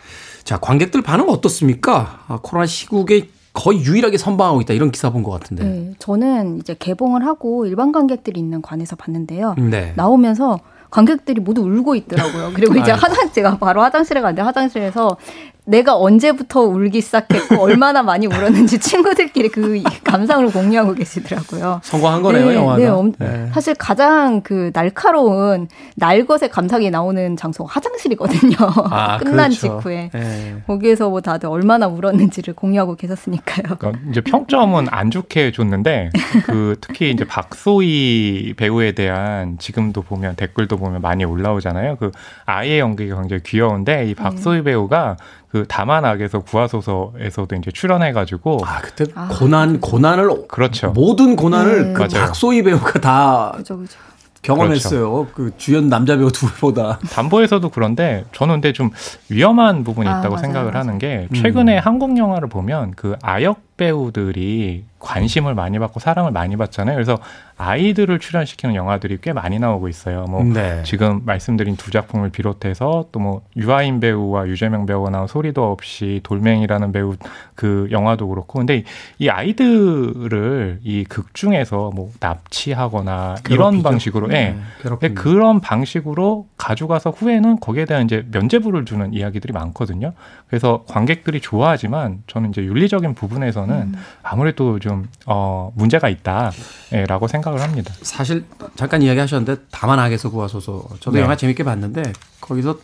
자, 관객들 반응 어떻습니까? 아, 코로나 시국에 거의 유일하게 선방하고 있다. 이런 기사 본 것 같은데. 네, 저는 이제 개봉을 하고 일반 관객들이 있는 관에서 봤는데요. 네. 나오면서 관객들이 모두 울고 있더라고요. 그리고 이제. 화장 제가 바로 화장실에 갔는데 화장실에서 내가 언제부터 울기 시작했고 얼마나 많이 울었는지 친구들끼리 그 감상을 공유하고 계시더라고요. 성공한 거네요, 네, 영화가. 네, 엄- 네. 사실 가장 그 날카로운 날것의 감상이 나오는 장소가 화장실이거든요. 아, *laughs* 끝난 그렇죠. 직후에. 네. 거기에서 뭐 다들 얼마나 울었는지를 공유하고 계셨으니까요. 그러니까 이제 평점은 안 좋게 줬는데 그 특히 이제 박소희 배우에 대한 지금도 보면 댓글도 보면 많이 올라오잖아요. 그 아이의 연기가 굉장히 귀여운데 이 박소희 배우가 그 다만 악에서 구하소서에서도 이제 출연해가지고 아 그때 고난 고난을 그렇죠. 모든 고난을 네. 그 맞아요. 박소희 배우가 다 그죠, 그죠. 경험했어요. 그 주연 남자 배우 둘보다. 담보에서도 그런데 저는 근데 좀 위험한 부분이 아, 있다고 맞아요, 생각을 맞아요. 하는 게 음. 최근에 한국 영화를 보면 그 아역 배우들이 관심을 많이 받고 사랑을 많이 받잖아요. 그래서 아이들을 출연시키는 영화들이 꽤 많이 나오고 있어요. 뭐 네. 지금 말씀드린 두 작품을 비롯해서 또 뭐 유아인 배우와 유재명 배우가 나온 소리도 없이 돌멩이라는 배우 그 영화도 그렇고 근데 이- 이 아이들을 이 극 중에서 뭐 납치하거나 이런 괴롭히죠. 방식으로 예. 네. 그런 방식으로 가져가서 후에는 거기에 대한 이제 면죄부를 주는 이야기들이 많거든요. 그래서 관객들이 좋아하지만 저는 이제 윤리적인 부분에서 는 음. 아무래도 좀 어, 문제가 있다라고 생각을 합니다. 사실 잠깐 이야기하셨는데 다만악에서 구하소서 저도 네. 영화 재밌게 봤는데 거기서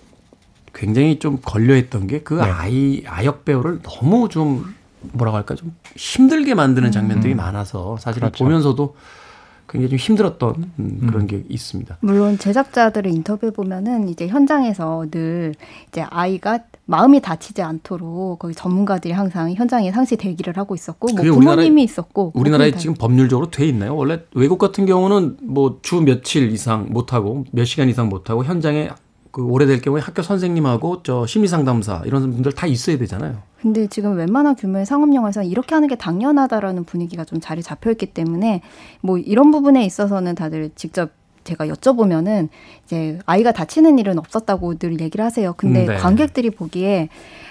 굉장히 좀 걸려했던 게그 네. 아이 아역 배우를 너무 좀 뭐라고 할까 좀 힘들게 만드는 장면들이 많아서 사실 그렇죠. 보면서도 굉장히 좀 힘들었던 음, 그런 게 있습니다. 물론 제작자들의 인터뷰 보면은 이제 현장에서 늘 이제 아이가 마음이 다치지 않도록 거기 전문가들이 항상 현장에 상시 대기를 하고 있었고 뭐 부모님이 우리나라에- 있었고 우리나라에. 지금 법률적으로 돼 있나요? 원래 외국 같은 경우는 뭐 주 며칠 이상 못 하고 몇 시간 이상 못 하고 현장에 그 오래될 경우에 학교 선생님하고 저 심리 상담사 이런 분들 다 있어야 되잖아요. 근데 지금 웬만한 규모의 상업 영화에서 이렇게 하는 게 당연하다라는 분위기가 좀 자리 잡혀 있기 때문에 뭐 이런 부분에 있어서는 다들 직접 제가 여쭤보면은 이제 아이가 다치는 일은 없었다고 늘 얘기를 하세요. 근데 네. 관객들이 보기에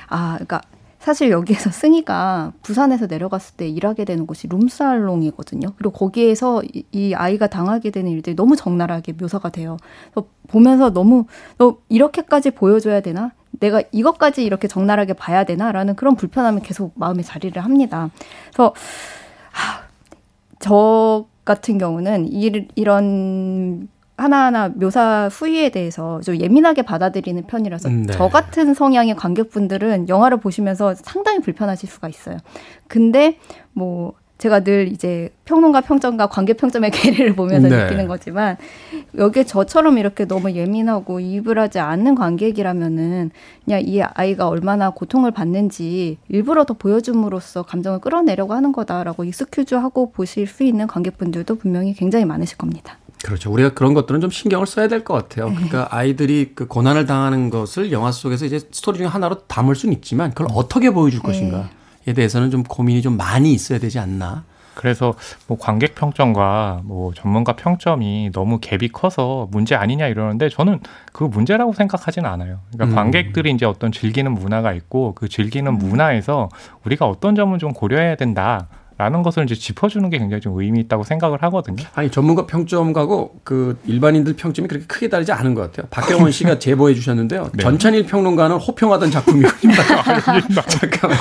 아 그러니까 사실 여기에서 승희가 부산에서 내려갔을 때 일하게 되는 곳이 룸살롱이거든요. 그리고 거기에서 이, 이 아이가 당하게 되는 일들이 너무 적나라하게 묘사가 돼요. 보면서 너무 너 이렇게까지 보여줘야 되나? 내가 이것까지 이렇게 적나라하게 봐야 되나라는 그런 불편함이 계속 마음에 자리를 합니다. 그래서 하, 저 같은 경우는 이, 이런 하나하나 묘사 후위에 대해서 좀 예민하게 받아들이는 편이라서 음, 네. 저 같은 성향의 관객분들은 영화를 보시면서 상당히 불편하실 수가 있어요. 근데 뭐 제가 늘 이제 평론가 평점과 관객 평점의 *laughs* 괴리를 보면서 네. 느끼는 거지만 여기에 저처럼 이렇게 너무 예민하고 이입을 하지 않는 관객이라면은 그냥 이 아이가 얼마나 고통을 받는지 일부러 더 보여줌으로써 감정을 끌어내려고 하는 거다라고 익스큐즈하고 보실 수 있는 관객분들도 분명히 굉장히 많으실 겁니다. 그렇죠. 우리가 그런 것들은 좀 신경을 써야 될 것 같아요. 그러니까 아이들이 그 고난을 당하는 것을 영화 속에서 이제 스토리 중 하나로 담을 수는 있지만 그걸 어떻게 보여줄 것인가에 대해서는 좀 고민이 좀 많이 있어야 되지 않나. 그래서 뭐 관객 평점과 뭐 전문가 평점이 너무 갭이 커서 문제 아니냐 이러는데 저는 그 문제라고 생각하진 않아요. 그러니까 음. 관객들이 이제 어떤 즐기는 문화가 있고 그 즐기는 문화에서 우리가 어떤 점을 좀 고려해야 된다. 라는 것을 이제 짚어주는 게 굉장히 좀 의미 있다고 생각을 하거든요. 아니 전문가 평점하고 그 일반인들 평점이 그렇게 크게 다르지 않은 것 같아요. 박경원 씨가 *laughs* 제보해 주셨는데요. 네. 전찬일 평론가는 호평하던 작품이거든요. *laughs* *laughs* 잠깐만.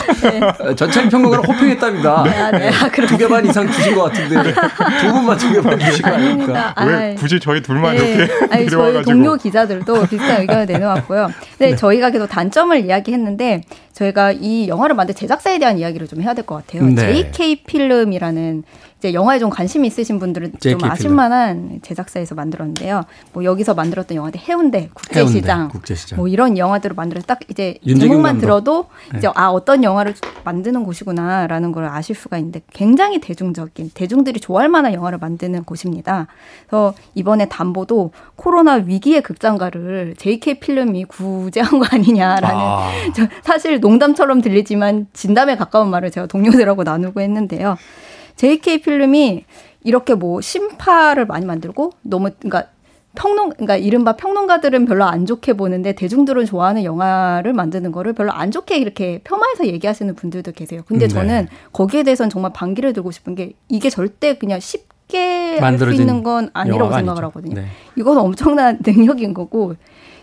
어, 전찬일 평론가는 호평했답니다. 네. 아, 네. 아, 두개반 이상 주신 것 같은데 두 분만 두개반 주신 거 아닙니까? 아닙니다. 아이. 저희 둘만 네. 아니 저희 동료 기자들도 비슷한 의견을 내놓았고요. 근데 저희가 계속 단점을 이야기했는데 저희가 이 영화를 만든 제작사에 대한 이야기를 좀 해야 될 것 같아요. 네. JK 필름이라는 이제 영화에 좀 관심 이 있으신 분들은 좀 아실만한 제작사에서 만들었는데요. 뭐 여기서 만들었던 영화들 해운대 국제시장, 해운대, 국제시장. 뭐 이런 영화들을 만들어 딱 이제 제목만 감독. 들어도 네. 이제 아 어떤 영화를 만드는 곳이구나라는 걸 아실 수가 있는데 굉장히 대중적인 대중들이 좋아할 만한 영화를 만드는 곳입니다. 그래서 이번에 담보도 코로나 위기의 극장가를 JK 필름이 구제한 거 아니냐라는 아. 저 사실 농담처럼 들리지만 진담에 가까운 말을 제가 동료들하고 나누고 했는데요. JK 필름이 이렇게 뭐 심파를 많이 만들고 너무 그러니까 평론, 그러니까 이른바 평론가들은 별로 안 좋게 보는데 대중들은 좋아하는 영화를 만드는 거를 별로 안 좋게 이렇게 폄하해서 얘기하시는 분들도 계세요. 근데 음, 네. 저는 거기에 대해서는 정말 반기를 들고 싶은 게 이게 절대 그냥 쉽게 할 수 있는 건 아니라고 생각을 아니죠. 하거든요. 네. 이건 엄청난 *laughs* 능력인 거고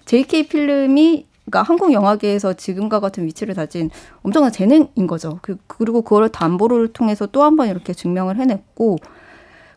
JK 필름이 그러니까 한국 영화계에서 지금과 같은 위치를 다진 엄청난 재능인 거죠. 그, 그리고 그걸 담보를 통해서 또 한 번 이렇게 증명을 해냈고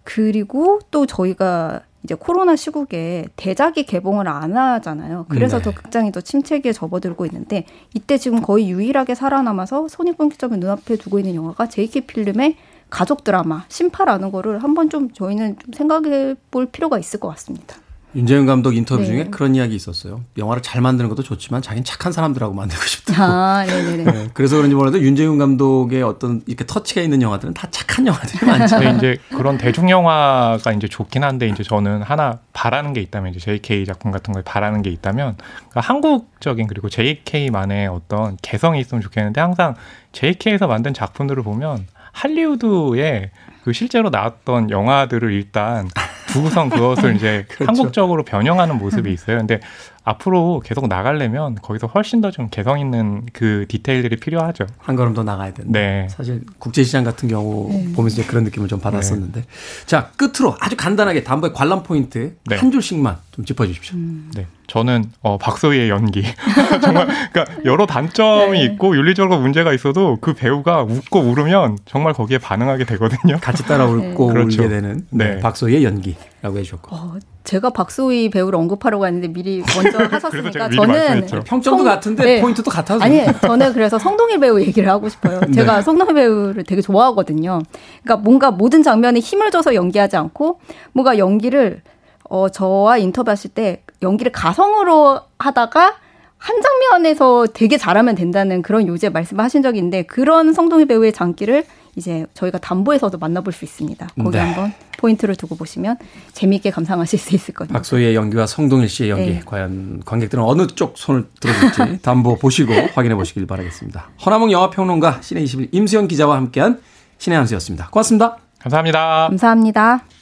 그리고 또 저희가 이제 코로나 시국에 대작이 개봉을 안 하잖아요. 그래서 네. 더 극장이 더 침체기에 접어들고 있는데 이때 지금 거의 유일하게 살아남아서 손익분기점을 눈앞에 두고 있는 영화가 JK 필름의 가족 드라마 심파라는 거를 한번 좀 저희는 좀 생각해 볼 필요가 있을 것 같습니다. 윤재윤 감독 인터뷰 네. 중에 그런 이야기 있었어요. 영화를 잘 만드는 것도 좋지만 자기는 착한 사람들하고 만들고 싶다. 아, 네네네. 네, 그래서 그런지 몰라도 윤재윤 감독의 어떤 이렇게 터치가 있는 영화들은 다 착한 영화들이 많죠. 근데 이제 그런 대중 영화가 이제 좋긴 한데 이제 저는 하나 바라는 게 있다면 이제 JK 작품 같은 걸 바라는 게 있다면 그러니까 한국적인 그리고 JK만의 어떤 개성이 있으면 좋겠는데 항상 JK에서 만든 작품들을 보면 할리우드에 그 실제로 나왔던 영화들을 일단 두고선 그것을 이제 *laughs* 그렇죠. 한국적으로 변형하는 모습이 있어요. 근데 앞으로 계속 나가려면 거기서 훨씬 더 좀 개성 있는 그 디테일들이 필요하죠. 한 걸음 더 나가야 된다. 네. 사실 국제시장 같은 경우 네. 보면서 이제 그런 느낌을 좀 받았었는데. 자, 끝으로 아주 간단하게 담보의 관람 포인트 네. 한 줄씩만 좀 짚어주십시오. 네. 저는 어, 박소희의 연기 *laughs* 정말 그러니까 여러 단점이 네. 있고 윤리적으로 문제가 있어도 그 배우가 웃고 울으면 정말 거기에 반응하게 되거든요. 같이 따라 웃고 그렇죠. 울게 되는 네, 네. 박소희의 연기라고 해주셨고. 어, 제가 박소희 배우를 언급하려고 했는데 미리 먼저 *laughs* 하셨으니까 저는 말씀했죠. 평점도 성- 같은데 네. 포인트도 같아서. 아니 저는 그래서 성동일 배우 얘기를 하고 싶어요. *laughs* 네. 제가 성동일 배우를 되게 좋아하거든요. 그러니까 뭔가 모든 장면에 힘을 줘서 연기하지 않고 뭔가 연기를 어 저와 인터뷰하실 때 연기를 가성으로 하다가 한 장면에서 되게 잘하면 된다는 그런 요지의 말씀을 하신 적이 있는데 그런 성동일 배우의 장기를 이제 저희가 담보에서도 만나볼 수 있습니다. 거기 네. 한번 포인트를 두고 보시면 재미있게 감상하실 수 있을 거예요. 박소희의 연기와 성동일 씨의 연기 네. 과연 관객들은 어느 쪽 손을 들어줄지 *laughs* 담보 보시고 확인해 보시길 바라겠습니다. 허남웅 영화평론가 신의 21 임수영 기자와 함께한 신의 한수였습니다. 고맙습니다. 감사합니다. 감사합니다.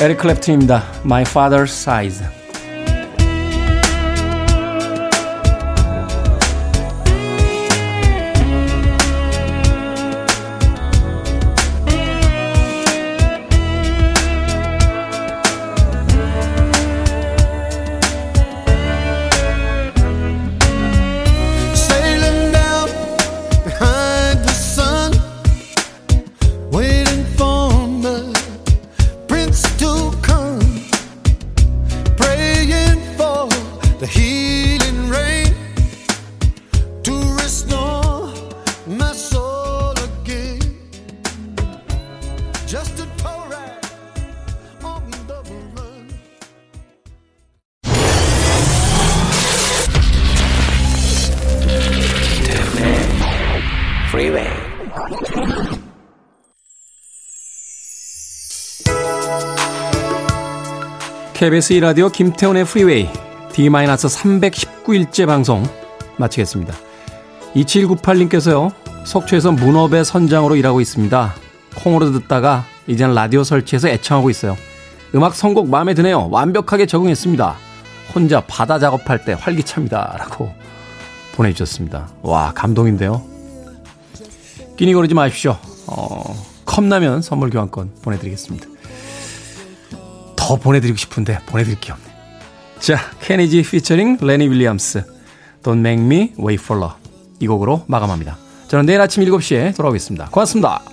에릭 클랩튼입니다. My Father's Size. KBS 2라디오 김태훈의 프리웨이 D-319일째 방송 마치겠습니다. 2798님께서요. 속초에서 문어배 선장으로 일하고 있습니다. 콩으로 듣다가 이제는 라디오 설치해서 애청하고 있어요. 음악 선곡 마음에 드네요. 완벽하게 적응했습니다. 혼자 바다 작업할 때 활기찹니다. 라고 보내주셨습니다. 와 감동인데요. 끼니 거르지 마십시오. 어, 컵라면 선물 교환권 보내드리겠습니다. 더 보내드리고 싶은데 보내드릴 게 없네. 자, 케니지 피처링 레니 윌리엄스 Don't Make Me Wait for Love 이 곡으로 마감합니다. 저는 내일 아침 7시에 돌아오겠습니다. 고맙습니다.